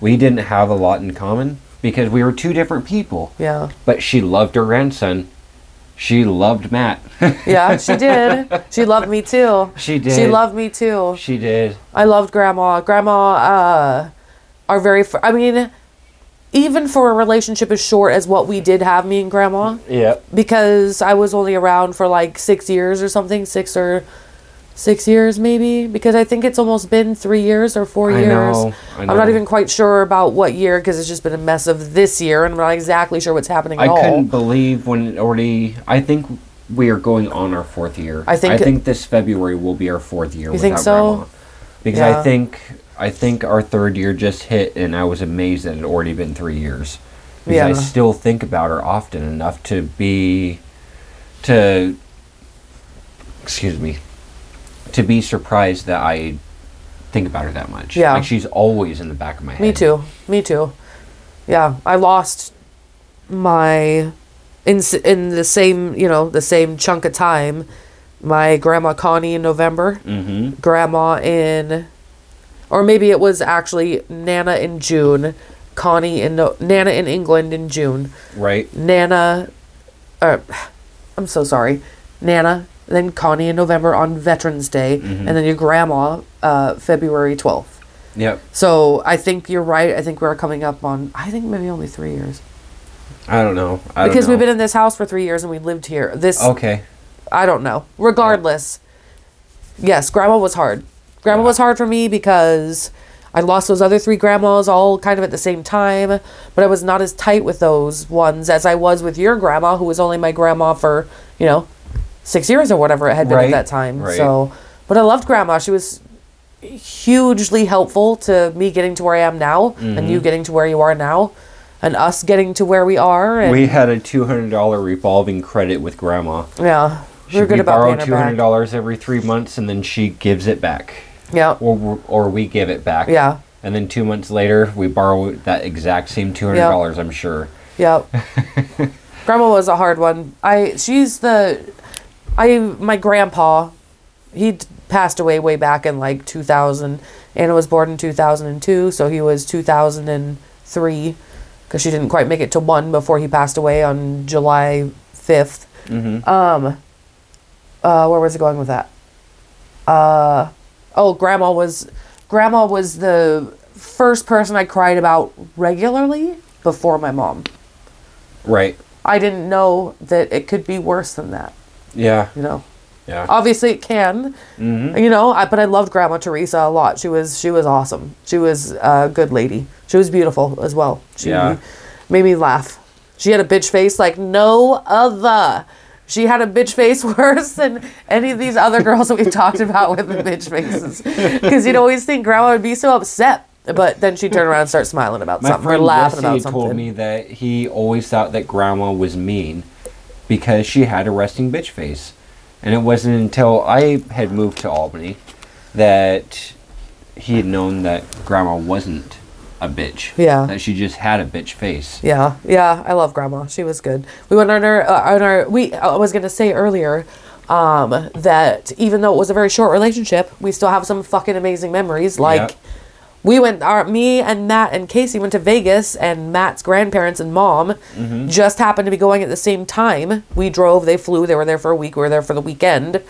We didn't have a lot in common because we were two different people, yeah, but she loved her grandson. She loved Matt. yeah. She did. She loved me too. she did. She loved me too. She did. I loved grandma. Grandma, uh, are very. Fr- I mean, even for a relationship as short as what we did have, me and grandma, Yep. because I was only around for like six years or something, six or six years maybe. Because I think it's almost been three years or four I years. know, I am not even quite sure about what year because it's just been a mess of this year, and I'm not exactly sure what's happening I all. couldn't believe when it already. I think we are going on our fourth year. I think- I think this February will be our fourth year. You think so? Grandma. Because Yeah. I think I think our third year just hit, and I was amazed that it had already been three years. Because I still think about her often enough to be, to, excuse me, to be surprised that I think about her that much. Yeah. like she's always in the back of my head. Me too. Me too. Yeah, I lost my in in the same you know the same chunk of time. My grandma Connie in November, Mm-hmm. grandma in, or maybe it was actually Nana in June, Connie in no, Nana in England in June, Right. Nana, uh, I'm so sorry, Nana, then Connie in November on Veterans Day, Mm-hmm. and then your grandma uh, February twelfth. Yep. So I think you're right. I think we're coming up on. I think maybe only three years I don't know. I don't because know. we've been in this house for three years and we lived here. This Okay. I don't know. Regardless, yes, grandma was hard. Grandma Yeah. was hard for me because I lost those other three grandmas all kind of at the same time, but I was not as tight with those ones as I was with your grandma, who was only my grandma for you know six years or whatever it had been Right, at that time. right. So, but I loved grandma. She was hugely helpful to me getting to where I am now, and Mm-hmm. you getting to where you are now, and us getting to where we are. And We had a two hundred dollar revolving credit with Grandma. yeah, we were good about borrow paying her two hundred back. dollars every three months, and then she gives it back, Yeah, or or we give it back. yeah. And then two months later, we borrow that exact same two hundred dollars. I'm sure. Yep. grandma was a hard one. I she's the I my grandpa he passed away way back in like 2000. Anna was born in 2002, so he was 2003 because she didn't quite make it to one before he passed away on July 5th. Mm-hmm. Um, uh, where was it going with that? Uh, oh, grandma was, grandma was the first person I cried about regularly before my mom. Right. I didn't know that it could be worse than that, Yeah. you know. Yeah. Obviously it can, mm-hmm. you know, I, but I loved Grandma Teresa a lot. She was she was awesome. She was a good lady. She was beautiful as well. She Yeah. made me laugh. She had a bitch face like no other. She had a bitch face worse than any of these other girls that we've talked about with the bitch faces. Because you'd always think Grandma would be so upset, but then she'd turn around and start smiling about My something or laughing Jesse about something. told me that he always thought that grandma was mean because she had a resting bitch face. And it wasn't until I had moved to Albany that he had known that grandma wasn't a bitch. Yeah. That she just had a bitch face. Yeah, yeah, I love Grandma. She was good. We went on our uh, on our. We I was gonna say earlier um, that even though it was a very short relationship, we still have some fucking amazing memories. Like Yep. We went, our me and Matt and Casey went to Vegas, and Matt's grandparents and mom just happened to be going at the same time. We drove, they flew, they were there for a week. We were there for the weekend.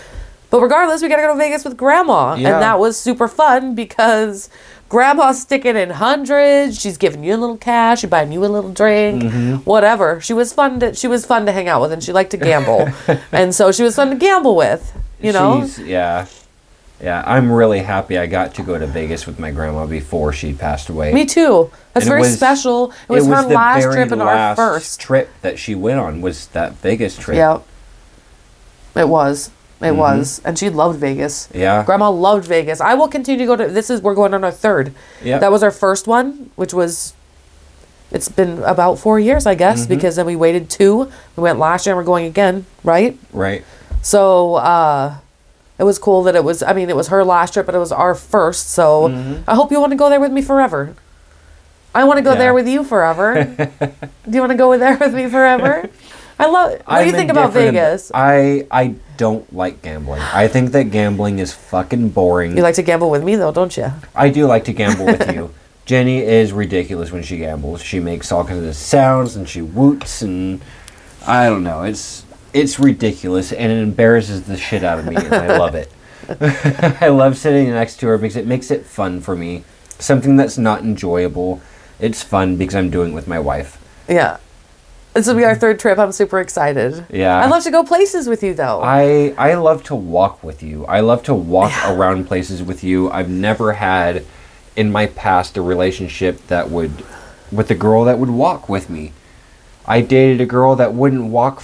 But regardless, we got to go to Vegas with Grandma, Yeah. and that was super fun because Grandma's sticking in hundreds. She's giving you a little cash, she's buying you a little drink, Mm-hmm. whatever. She was fun to she was fun to hang out with, and she liked to gamble, and so she was fun to gamble with. You know, She's, yeah. Yeah. I'm really happy I got to go to Vegas with my grandma before she passed away. me too. That's And it very was- special. It was, her the last very trip and our first. trip that she went on was that Vegas trip. Yeah, it was. It Mm-hmm. was, and she loved Vegas. Yeah. Grandma loved Vegas. I will continue to go to. This is we're going on our third. Yep. That was our first one, which was. It's been about four years, I guess, Mm-hmm. because then we waited two. We went last year, and we're going again, right? Right. So uh, it was cool that it was. I mean, it was her last trip, but it was our first. So I hope you want to go there with me forever. I want to go Mm-hmm. Yeah. there with you forever. do you want to go there with me forever? I love. What do I'm you think about Vegas? I I don't like gambling. I think that gambling is fucking boring. You like to gamble with me though, don't you? I do like to gamble with you. Jenny is ridiculous when she gambles. She makes all kinds of sounds and she woots and I don't know. It's it's ridiculous and it embarrasses the shit out of me and I love it. I love sitting next to her because it makes it fun for me. Something that's not enjoyable. It's fun because I'm doing it with my wife. Yeah. This will be our third trip. I'm super excited. Yeah. I'd love to go places with you though. I I love to walk with you. I love to walk around places with you. I've never had in my past a relationship that would with a girl that would walk with me. I dated a girl that wouldn't walk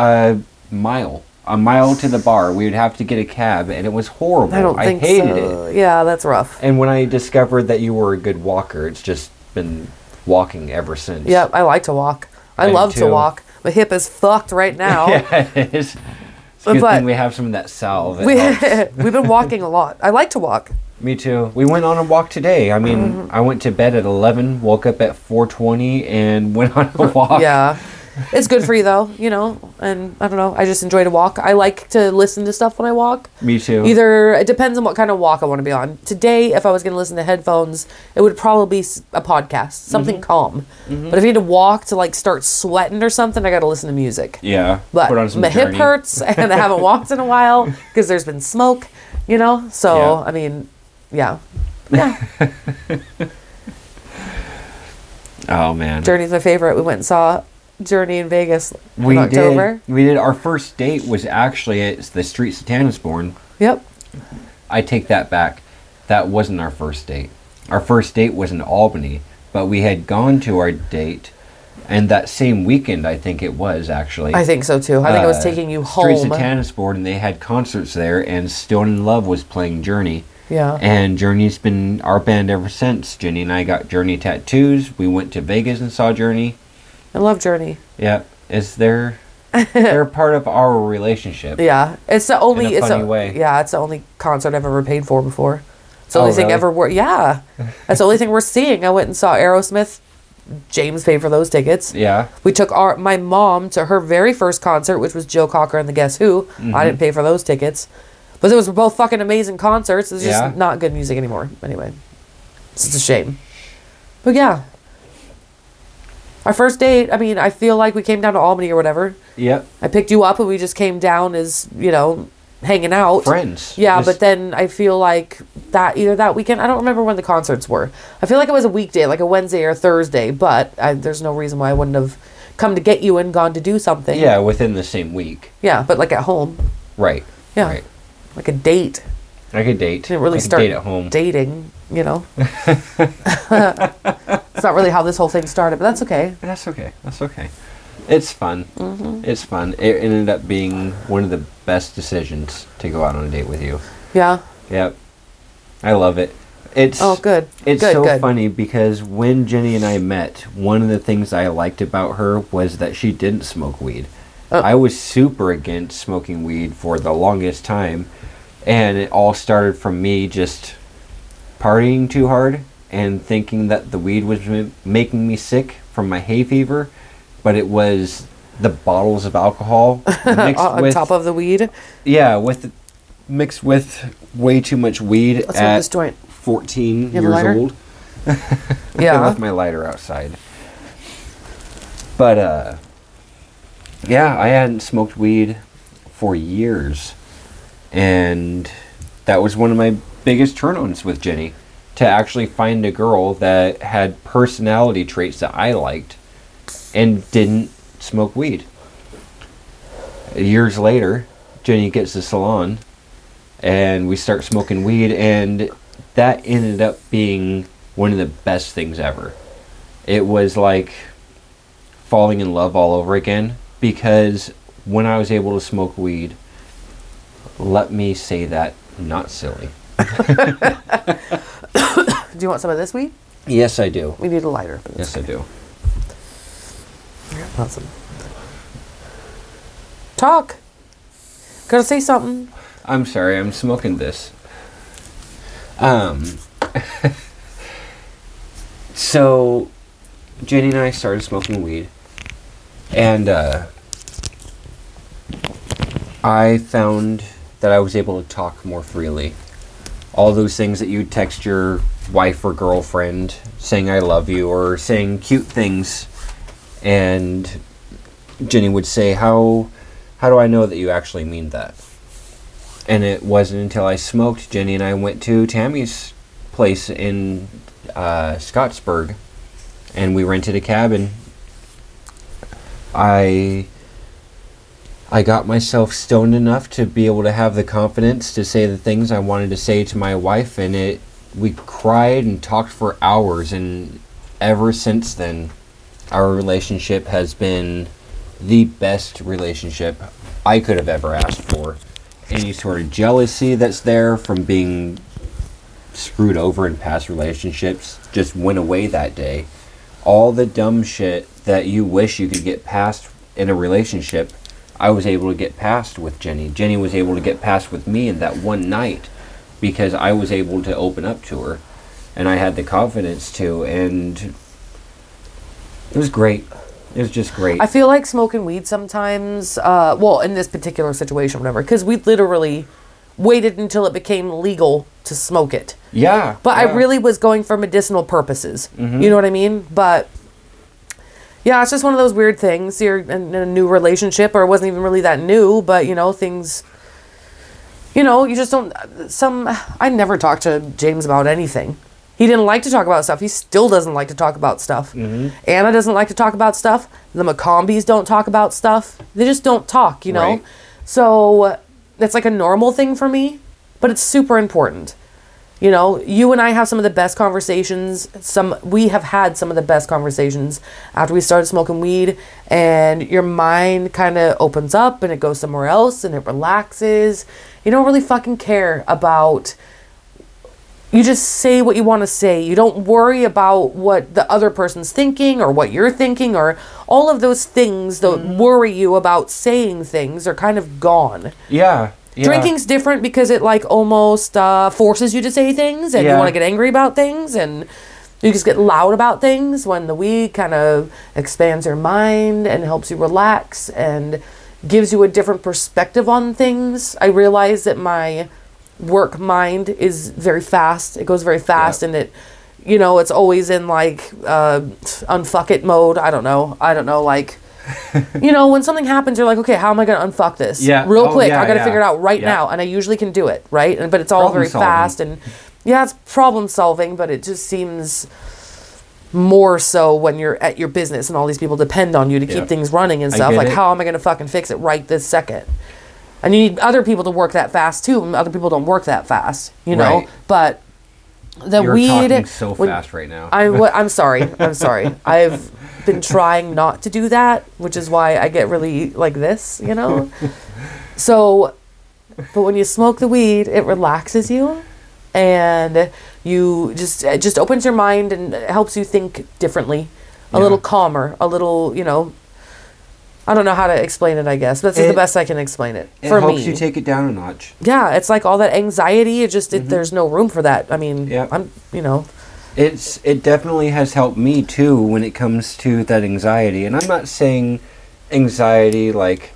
a mile, a mile to the bar. We would have to get a cab, and it was horrible. I don't think hated so. it. Yeah, that's rough. And when I discovered that you were a good walker, it's just been walking ever since. Yep, I like to walk. I, I love to walk. My hip is fucked right now. Yeah, it is. It's a good But- thing we have some of that salve. We, we've been walking a lot. I like to walk. Me too. We went on a walk today. I mean, Mm-hmm. I went to bed at 11, woke up at 4:20 and went on a walk. Yeah. It's good for you though, you know, and I don't know. I just enjoy to walk. I like to listen to stuff when I walk. Me too. Either it depends on what kind of walk I want to be on. Today, if I was going to listen to headphones, it would probably be a podcast, something Mm-hmm. calm. But if I need to walk to like start sweating or something, I got to listen to music. Yeah. But put on some my hip hurts and I haven't walked in a while because there's been smoke, you know. So Yeah. I mean, yeah, yeah. Oh man. Journey's my favorite. We went and saw Journey in Vegas we in October. did. We did. Our first date was actually at the Streets of Tanasbourne. Yep. I take that back. That wasn't our first date. Our first date was in Albany, but we had gone to our date, and that same weekend, I think it was actually. I think so too. I think it was uh, taking you Streets home. of Tanasbourne, and they had concerts there, and Stone in Love was playing Journey. yeah. And Journey's been our band ever since. Jenny and I got Journey tattoos. We went to Vegas and saw Journey. I love Journey. Yep. Is there they're part of our relationship. Yeah, it's the only. a it's funny the, way. Yeah, it's the only concert I've ever paid for before. It's the Oh, only thing really? ever. Wor- yeah, that's the only thing we're seeing. I went and saw Aerosmith. James paid for those tickets. Yeah. We took our my mom to her very first concert, which was Joe Cocker and the Guess Who. Mm-hmm. I didn't pay for those tickets, but those were both fucking amazing concerts. It's just Yeah. not good music anymore. Anyway, it's just a shame. But yeah, our first date. I mean, I feel like we came down to Albany or whatever. Yep. I picked you up and we just came down as, you know, hanging out. Friends. Yeah, Just- but then I feel like that either that weekend. I don't remember when the concerts were. I feel like it was a weekday, like a Wednesday or Thursday. But I, there's no reason why I wouldn't have come to get you and gone to do something. yeah, within the same week. Yeah, but like at home, Right. Yeah. Right. like a date. I could date. Didn't really could start date at home. dating. You know, it's not really how this whole thing started, but that's okay. That's okay. That's okay. It's fun. Mm-hmm. It's fun. It ended up being one of the best decisions to go out on a date with you. Yeah. Yep. I love it. It's Oh, good. It's good. so good. funny because when Jenny and I met, one of the things I liked about her was that she didn't smoke weed. Oh. I was super against smoking weed for the longest time, and it all started from me just partying too hard and thinking that the weed was ma- making me sick from my hay fever, but it was the bottles of alcohol mixed on with top of the weed. yeah, with mixed with way too much weed Let's at this joint. 14 years old. I Yeah. left my lighter outside. But uh yeah, I hadn't smoked weed for years. And that was one of my biggest turn-ons with Jenny to actually find a girl that had personality traits that I liked and didn't smoke weed. Years later, Jenny gets the salon and we start smoking weed and that ended up being one of the best things ever. It was like falling in love all over again because when I was able to smoke weed, let me say that not silly. Do you want some of this weed? Yes, I do. We need a lighter. Yes, I do. Awesome. Talk. Gotta say something. I'm sorry, I'm smoking this. Um, so Jenny and I started smoking weed, and uh, I found that I was able to talk more freely. All those things that you text your wife or girlfriend saying I love you or saying cute things, and Jenny would say, "How how do I know that you actually mean that?" And it wasn't until I smoked, Jenny and I went to Tammy's place in uh, Scottsburg, and we rented a cabin. I I got myself stoned enough to be able to have the confidence to say the things I wanted to say to my wife, and it we cried and talked for hours, and ever since then, our relationship has been the best relationship I could have ever asked for. Any sort of jealousy that's there from being screwed over in past relationships just went away that day. All the dumb shit that you wish you could get past in a relationship, I was able to get past with Jenny. Jenny was able to get past with me in that one night because I was able to open up to her and I had the confidence to and it was great. It was just great. I feel like smoking weed sometimes, uh, well, in this particular situation, whatever, because we literally waited until it became legal to smoke it. yeah. But I really was going for medicinal purposes. Mhm. You know what I mean? But yeah, it's just one of those weird things. You're in, in a new relationship, or it wasn't even really that new, but you know, things. You know, you just don't. Some. I never talked to James about anything. He didn't like to talk about stuff. He still doesn't like to talk about stuff. Mm-hmm. Anna doesn't like to talk about stuff. The McCombies don't talk about stuff. They just don't talk, you know? Right. So it's like a normal thing for me, but it's super important. You know, you and I have some of the best conversations. Some we have had some of the best conversations after we started smoking weed, and your mind kind of opens up and it goes somewhere else and it relaxes. You don't really fucking care about. You just say what you want to say. You don't worry about what the other person's thinking or what you're thinking or all of those things that mm-hmm. worry you about saying things are kind of gone. Yeah. Yeah. Drinking's different because it like almost uh, forces you to say things, and you want to get angry about things, and you just get loud about things. When the weed kind of expands your mind and helps you relax and gives you a different perspective on things. I realize that my work mind is very fast. It goes very fast, Yeah. and it, you know, it's always in like uh, unfuck it mode. I don't know. I don't know. Like you know, when something happens, you're like, okay, how am I going to unfuck this? Yeah. Real Oh, quick. yeah, I got to yeah. figure it out right Yeah. now. And I usually can do it, right? And, but it's all Problem very solving. fast. And yeah, it's problem solving, but it just seems more so when you're at your business and all these people depend on you to keep things running and stuff. Like, it. how am I going to fucking fix it right this second? And you need other people to work that fast too. And other people don't work that fast, you know? Right. But the You're weed. talking so when- fast right now. I, wa- I'm sorry. I'm sorry. I've been trying not to do that, which is why I get really like this, you know? So, but when you smoke the weed, it relaxes you and you just, it just opens your mind and helps you think differently, a Yeah. little calmer, a little, you know, I don't know how to explain it, I guess. This is the best I can explain it, it for helps me. you take it down a notch. yeah, it's like all that anxiety. It just, it, mm-hmm. there's no room for that. I mean, Yeah. I'm, you know, It's it definitely has helped me too when it comes to that anxiety. And I'm not saying anxiety like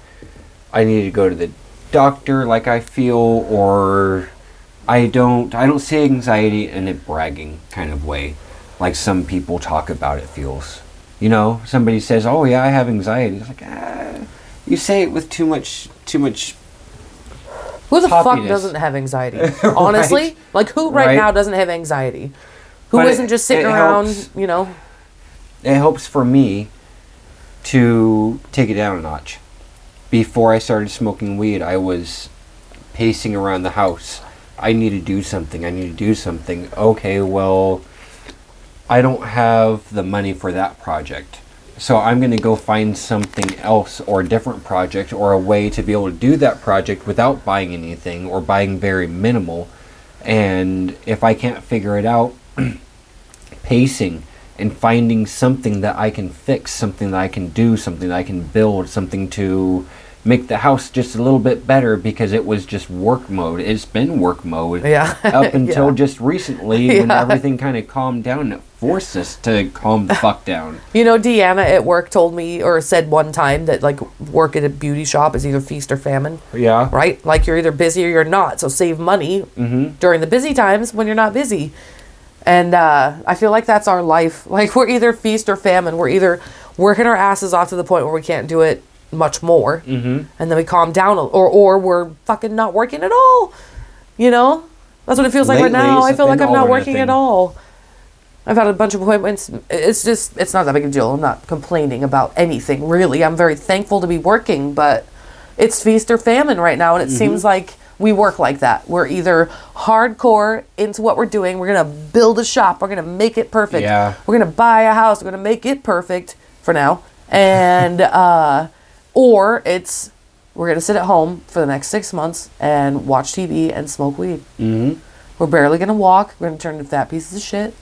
I need to go to the doctor like I feel or I don't I don't say anxiety in a bragging kind of way like some people talk about it feels. You know, somebody says, "Oh yeah, I have anxiety." It's like, ah, you say it with too much too much Who the fuck doesn't have anxiety? Honestly, Right. like who right, Right. now doesn't have anxiety? Who But not just sitting around, helps. you know? it helps for me to take it down a notch. Before I started smoking weed, I was pacing around the house. I need to do something. I need to do something. Okay, well, I don't have the money for that project. So I'm going to go find something else or a different project or a way to be able to do that project without buying anything or buying very minimal. And if I can't figure it out, pacing and finding something that I can fix, something that I can do, something that I can build, something to make the house just a little bit better because it was just work mode. It's been work mode Yeah. up until Yeah. just recently when everything kind of calmed down and it forced us to calm the fuck down. You know, Deanna at work told me or said one time that like work at a beauty shop is either feast or famine, Yeah. right? Like you're either busy or you're not. So save money Mm-hmm. during the busy times when you're not busy. And uh, I feel like that's our life. Like we're either feast or famine. We're either working our asses off to the point where we can't do it much more, Mm-hmm. and then we calm down, or or we're fucking not working at all. You know, that's what it feels like right now. I feel like I'm not working at all. I've had a bunch of appointments. It's just it's not that big a deal. I'm not complaining about anything really. I'm very thankful to be working, but it's feast or famine right now, and it Mm-hmm. seems like we work like that. We're either hardcore into what we're doing. We're gonna build a shop. We're gonna make it perfect. Yeah. We're gonna buy a house. We're gonna make it perfect for now, and uh, or it's we're gonna sit at home for the next six months and watch TV and smoke weed. Mm-hmm. We're barely gonna walk. We're gonna turn into fat pieces of shit.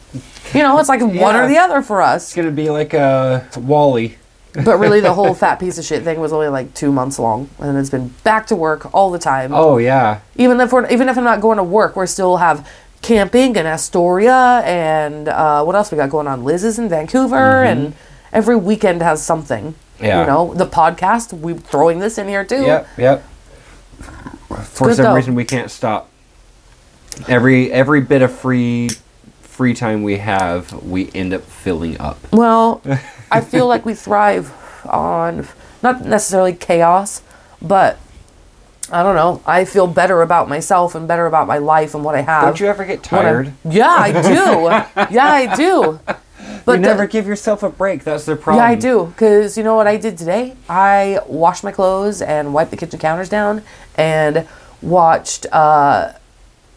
You know, it's like one or the other for us. It's gonna be like a Wally. But really, the whole fat piece of shit thing was only like two months long, and it's been back to work all the time. Oh yeah. Even if we're even if I'm not going to work, we still have camping in Astoria, and uh, what else we got going on? Liz is in Vancouver, and every weekend has something. Mm-hmm. Yeah. You know, the podcast. we're throwing this in here too. Yep, yep. For good some though. reason, we can't stop. Every every bit of free free time we have, we end up filling up. Well, I feel like we thrive on not necessarily chaos, but I don't know. I feel better about myself and better about my life and what I have. Don't you ever get tired? Yeah, I do. yeah, I do. But you the- never give yourself a break. That's the problem. yeah, I do. Because you know what I did today? I washed my clothes and wiped the kitchen counters down and watched uh,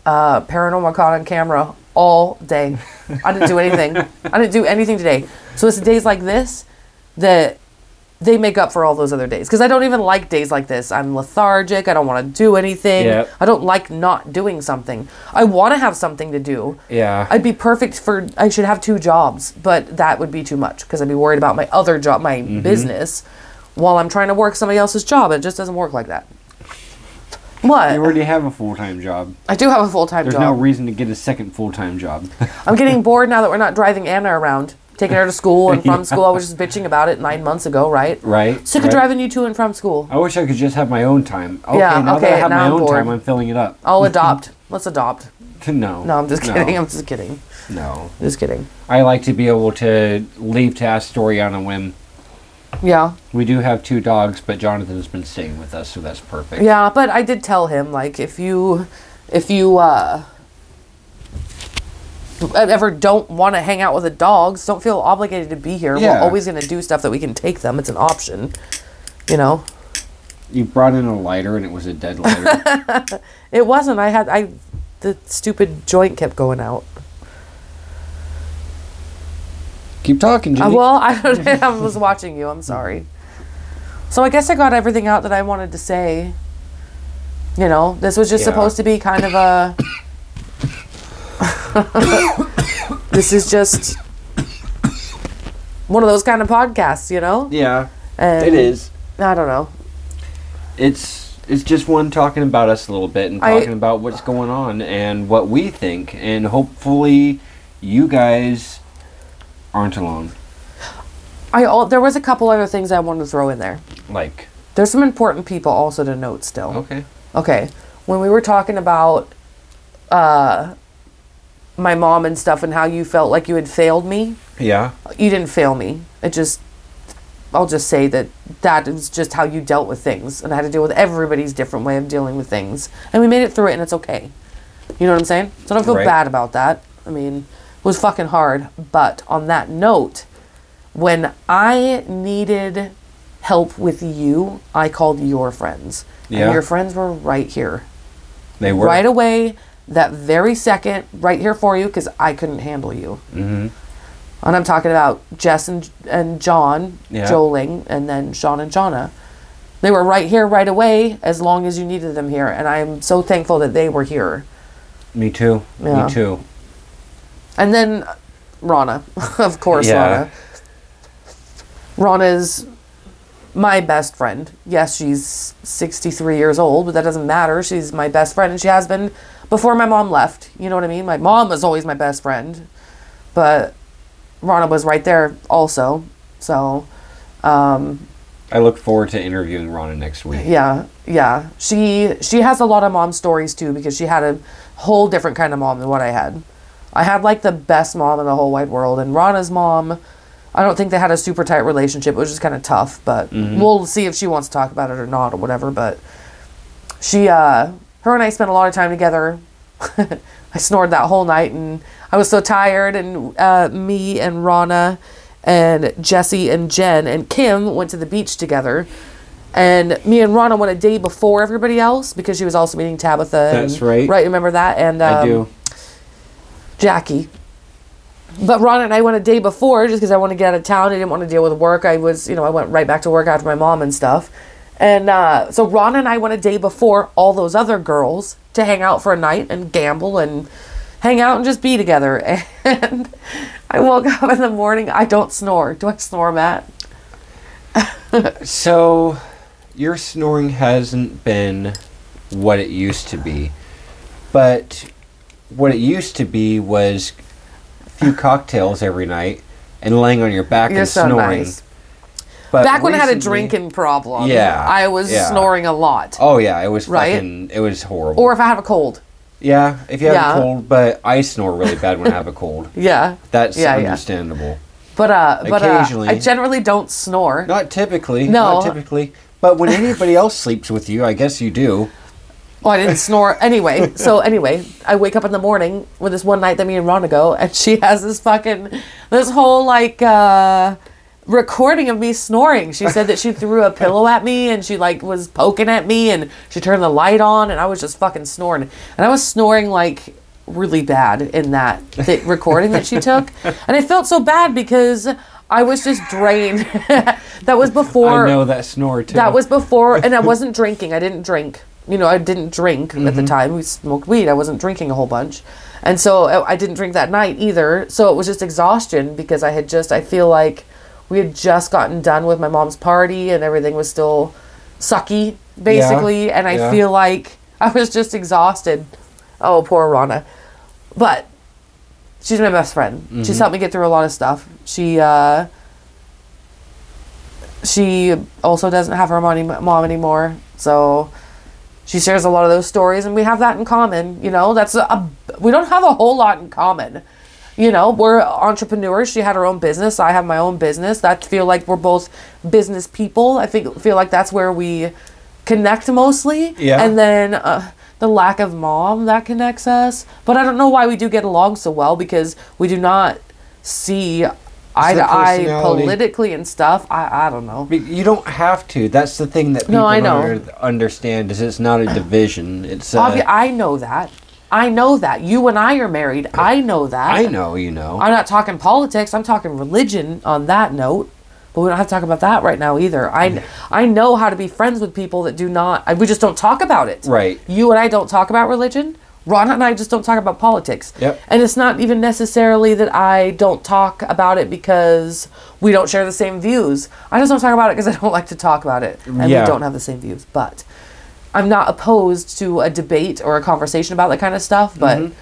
uh, Paranormal Caught on Camera all day. I didn't do anything. I didn't do anything today. So it's days like this that they make up for all those other days. Because I don't even like days like this. I'm lethargic. I don't want to do anything. Yep. I don't like not doing something. I want to have something to do. Yeah. I'd be perfect for. I should have two jobs, but that would be too much because I'd be worried about my other job, my Mm-hmm. business, while I'm trying to work somebody else's job. It just doesn't work like that. What? you already have a full time job. I do have a full time There's no reason to get a second full time job. I'm getting bored now that we're not driving Anna around, taking her to school and from school. I was just bitching about it nine months ago, right? right? Sick right. of driving you to and from school. I wish I could just have my own time. Okay, Yeah, now that okay, I have my I'm own bored. time, I'm filling it up. I'll adopt. Let's adopt. No. No, I'm just kidding. I'm just kidding. No. Just kidding. I like to be able to leave to Astoria on a whim. Yeah. We do have two dogs, but Jonathan's been staying with us, so that's perfect. Yeah, but I did tell him like if you if you uh ever don't want to hang out with the dogs, don't feel obligated to be here. Yeah. We're always going to do stuff that we can take them. It's an option. You know. You brought in a lighter, and it was a dead lighter. It wasn't. I had I the stupid joint kept going out. Keep talking, Uh, Jimmy. well, I don't I was watching you. I'm sorry. So I guess I got everything out that I wanted to say. You know, this was just Yeah. supposed to be kind of a This is just one of those kind of podcasts, you know? yeah, And it is. I don't know. It's it's just one talking about us a little bit and I- talking about what's going on and what we think, and hopefully, you guys aren't alone. I all there was a couple other things I wanted to throw in there. Like, There's some important people also to note still. okay, Okay. When we were talking about uh my mom and stuff and how you felt like you had failed me, yeah, you didn't fail me. It just I'll just say that that is just how you dealt with things and I had to deal with everybody's different way of dealing with things. And we made it through it and it's okay. You know what I'm saying? So I don't feel Right. bad about that. I mean, was fucking hard, but on that note, when I needed help with you, I called your friends. Yeah. And your friends were right here they were right away that very second right here for you because i couldn't handle you hmm and i'm talking about jess and, and john Yeah. joling and then sean and shauna they were right here right away as long as you needed them here and i'm so thankful that they were here Me too. Yeah. Me too. And then rana of course Yeah. rana. Rana's my best friend. Yes she's 63 years old but that doesn't matter. She's my best friend and she has been before my mom left. You know what i mean? My mom was always my best friend but rana was right there also. So um, I look forward to interviewing Ronna next week. yeah yeah. She she has a lot of mom stories too because she had a whole different kind of mom than what i had i had like the best mom in the whole wide world and rana's mom i don't think they had a super tight relationship it was just kind of tough but we'll see if she wants to talk about it or not or whatever but she uh her and i spent a lot of time together i snored that whole night and i was so tired and uh, me and rana and jesse and jen and kim went to the beach together and me and Rana went a day before everybody else because she was also meeting Tabitha. That's and- right. Right, remember that? And um, I do. Jackie. But Rana and I went a day before just because I wanted to get out of town. I didn't want to deal with work. I was, you know, I went right back to work after my mom and stuff. And uh, so Rana and I went a day before all those other girls to hang out for a night and gamble and hang out and just be together. And I woke up in the morning. I don't snore. Do I snore, Matt? So, your snoring hasn't been what it used to be, but what it used to be was a few cocktails every night and laying on your back You're and so snoring. nice. But Back when I had a drinking problem, Yeah, I was yeah. snoring a lot. Oh yeah, it was Right? fucking. It was horrible. Or if I have a cold. yeah, if you have Yeah. a cold, but I snore really bad when I have a cold. Yeah. That's Yeah, understandable. But uh but uh, Occasionally. I generally don't snore. Not typically. No. Not typically. But when anybody else sleeps with you, I guess you do. Well, I didn't snore anyway. So anyway, I wake up in the morning with this one night that me and Ronna go, and she has this fucking this whole like uh recording of me snoring. She said that she threw a pillow at me and she like was poking at me and she turned the light on and I was just fucking snoring. And I was snoring like really bad in that th- recording that she took. And I felt so bad because I was just drained. that was before I know that snore too. that was before, and I wasn't drinking. I didn't drink. You know, I didn't drink at Mm-hmm. the time. We smoked weed. I wasn't drinking a whole bunch, and so I, I didn't drink that night either. So it was just exhaustion because I had just. I feel like we had just gotten done with my mom's party, and everything was still sucky, basically. and I yeah. feel like I was just exhausted. Oh, poor Rana, but she's my best friend. Mm-hmm. She's helped me get through a lot of stuff. She. uh she also doesn't have her money, mom anymore so she shares a lot of those stories and we have that in common you know that's a, a we don't have a whole lot in common You know, we're entrepreneurs. She had her own business. I have my own business. I feel like we're both business people. I think feel like that's where we connect mostly. Yeah. And then uh, the lack of mom that connects us. But I don't know why we do get along so well because we do not see eye to eye politically and stuff. I I don't know. You don't have to. That's the thing that people No, I know. don't understand is it's not a division. It's Obvi- I know that. I know that. You and I are married. I know that. I know, you know. I'm not talking politics. I'm talking religion on that note. But we don't have to talk about that right now either. I I know how to be friends with people that do not. I- We just don't talk about it. Right. You and I don't talk about religion. Ron and I just don't talk about politics. Yep. And it's not even necessarily that I don't talk about it because we don't share the same views. I just don't talk about it because I don't like to talk about it, and Yeah. we don't have the same views. But I'm not opposed to a debate or a conversation about that kind of stuff. But Mm-hmm.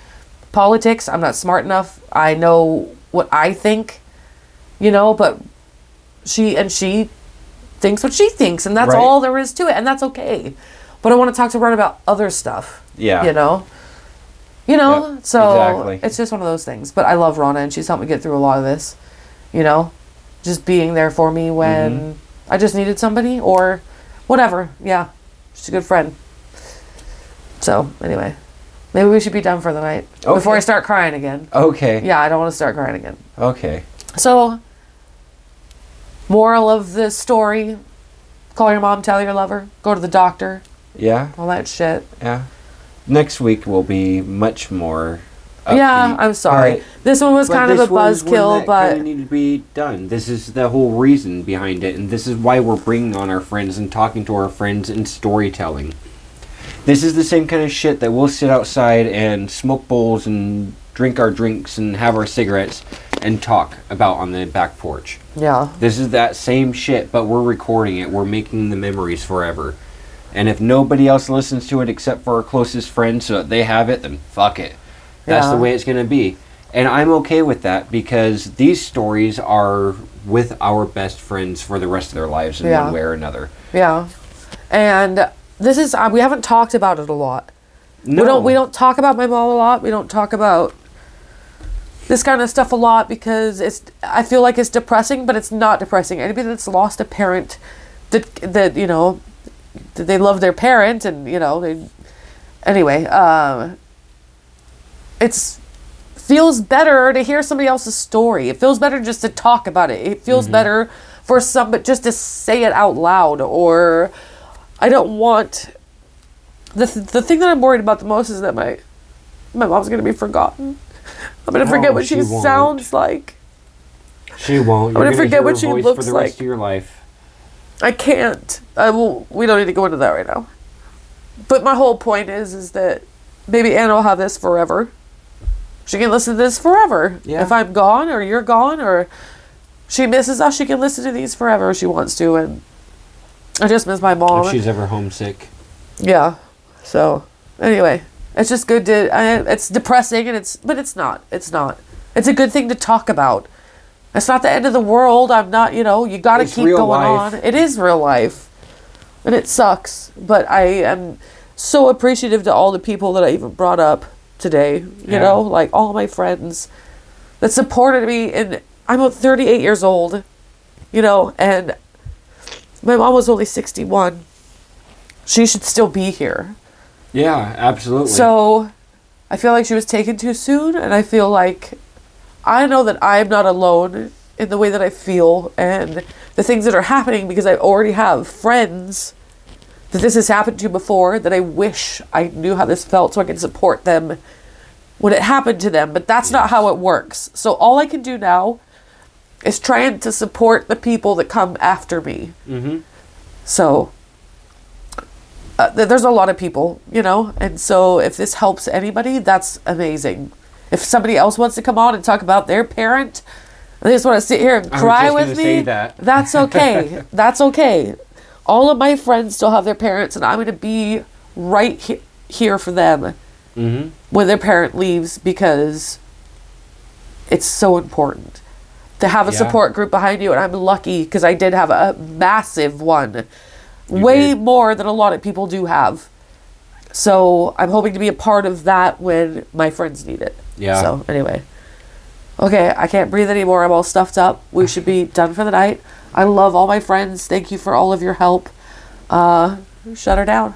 politics, I'm not smart enough. I know what I think, you know, but she and she thinks what she thinks, and that's Right. all there is to it, and that's okay. But I want to talk to Ron about other stuff. Yeah. You know? You know? Yep, so exactly. it's just one of those things. But I love Ronna and she's helped me get through a lot of this. You know? Just being there for me when Mm-hmm. I just needed somebody or whatever. Yeah. She's a good friend. So anyway. Maybe we should be done for the night. Before I start crying again. okay. Yeah, I don't want to start crying again. Okay. So, moral of the story call your mom, tell your lover, go to the doctor, Yeah. all that shit. Yeah. Next week will be much more. yeah, I'm sorry. but- this one was kind of a buzzkill, but kinda needed to be done. This is the whole reason behind it, and this is why we're bringing on our friends and talking to our friends and storytelling. This is the same kind of shit that we'll sit outside and smoke bowls and drink our drinks and have our cigarettes and talk about on the back porch. yeah, This is that same shit, but we're recording it. We're making the memories forever. And if nobody else listens to it except for our closest friends so that they have it, then fuck it. That's the way it's going to be. And I'm okay with that because these stories are with our best friends for the rest of their lives in Yeah. one way or another. yeah. And this is uh, we haven't talked about it a lot. No. We don't we don't talk about my mom a lot. We don't talk about this kind of stuff a lot because it's I feel like it's depressing, but it's not depressing. Anybody that's lost a parent that that you know that they love their parent and you know they anyway um it's feels better to hear somebody else's story it feels better just to talk about it it feels better for some but just to say it out loud or i don't want the, th- the thing that i'm worried about the most is that my my mom's gonna be forgotten i'm gonna forget what she, she sounds like She won't. I'm You're gonna gonna forget what she looks for the rest like. of your life. I can't. I will. We don't need to go into that right now. But my whole point is, is that maybe Anna will have this forever. She can listen to this forever. Yeah. If I'm gone or you're gone or she misses us, she can listen to these forever if she wants to. And I just miss my mom. If she's ever homesick. Yeah. So anyway, it's just good to. I, it's depressing and it's, but it's not. It's not. It's a good thing to talk about. It's not the end of the world. I'm not. You know, you got to keep going life. on. It is real life, and it sucks. But I am so appreciative to all the people that I even brought up today. You Yeah. know, like all my friends that supported me. And I'm about 38 years old. You know, and my mom was only 61. She should still be here. Yeah, absolutely. So I feel like she was taken too soon, and I feel like I know that I'm not alone in the way that I feel and the things that are happening because I already have friends that this has happened to before that I wish I knew how this felt so I can support them when it happened to them. But that's not how it works. So all I can do now is trying to support the people that come after me. hmm So uh, th- there's a lot of people, you know, and so if this helps anybody, that's amazing. If somebody else wants to come on and talk about their parent, they just want to sit here and cry with me, that. that's okay. that's okay. All of my friends still have their parents, and I'm going to be right he- here for them hmm when their parent leaves because it's so important to have a Yeah. support group behind you and i'm lucky because i did have a massive one way did. more than a lot of people do have so i'm hoping to be a part of that when my friends need it Yeah. so anyway Okay, I can't breathe anymore. I'm all stuffed up. We should be done for the night. I love all my friends. Thank you for all of your help. Uh, shut her down.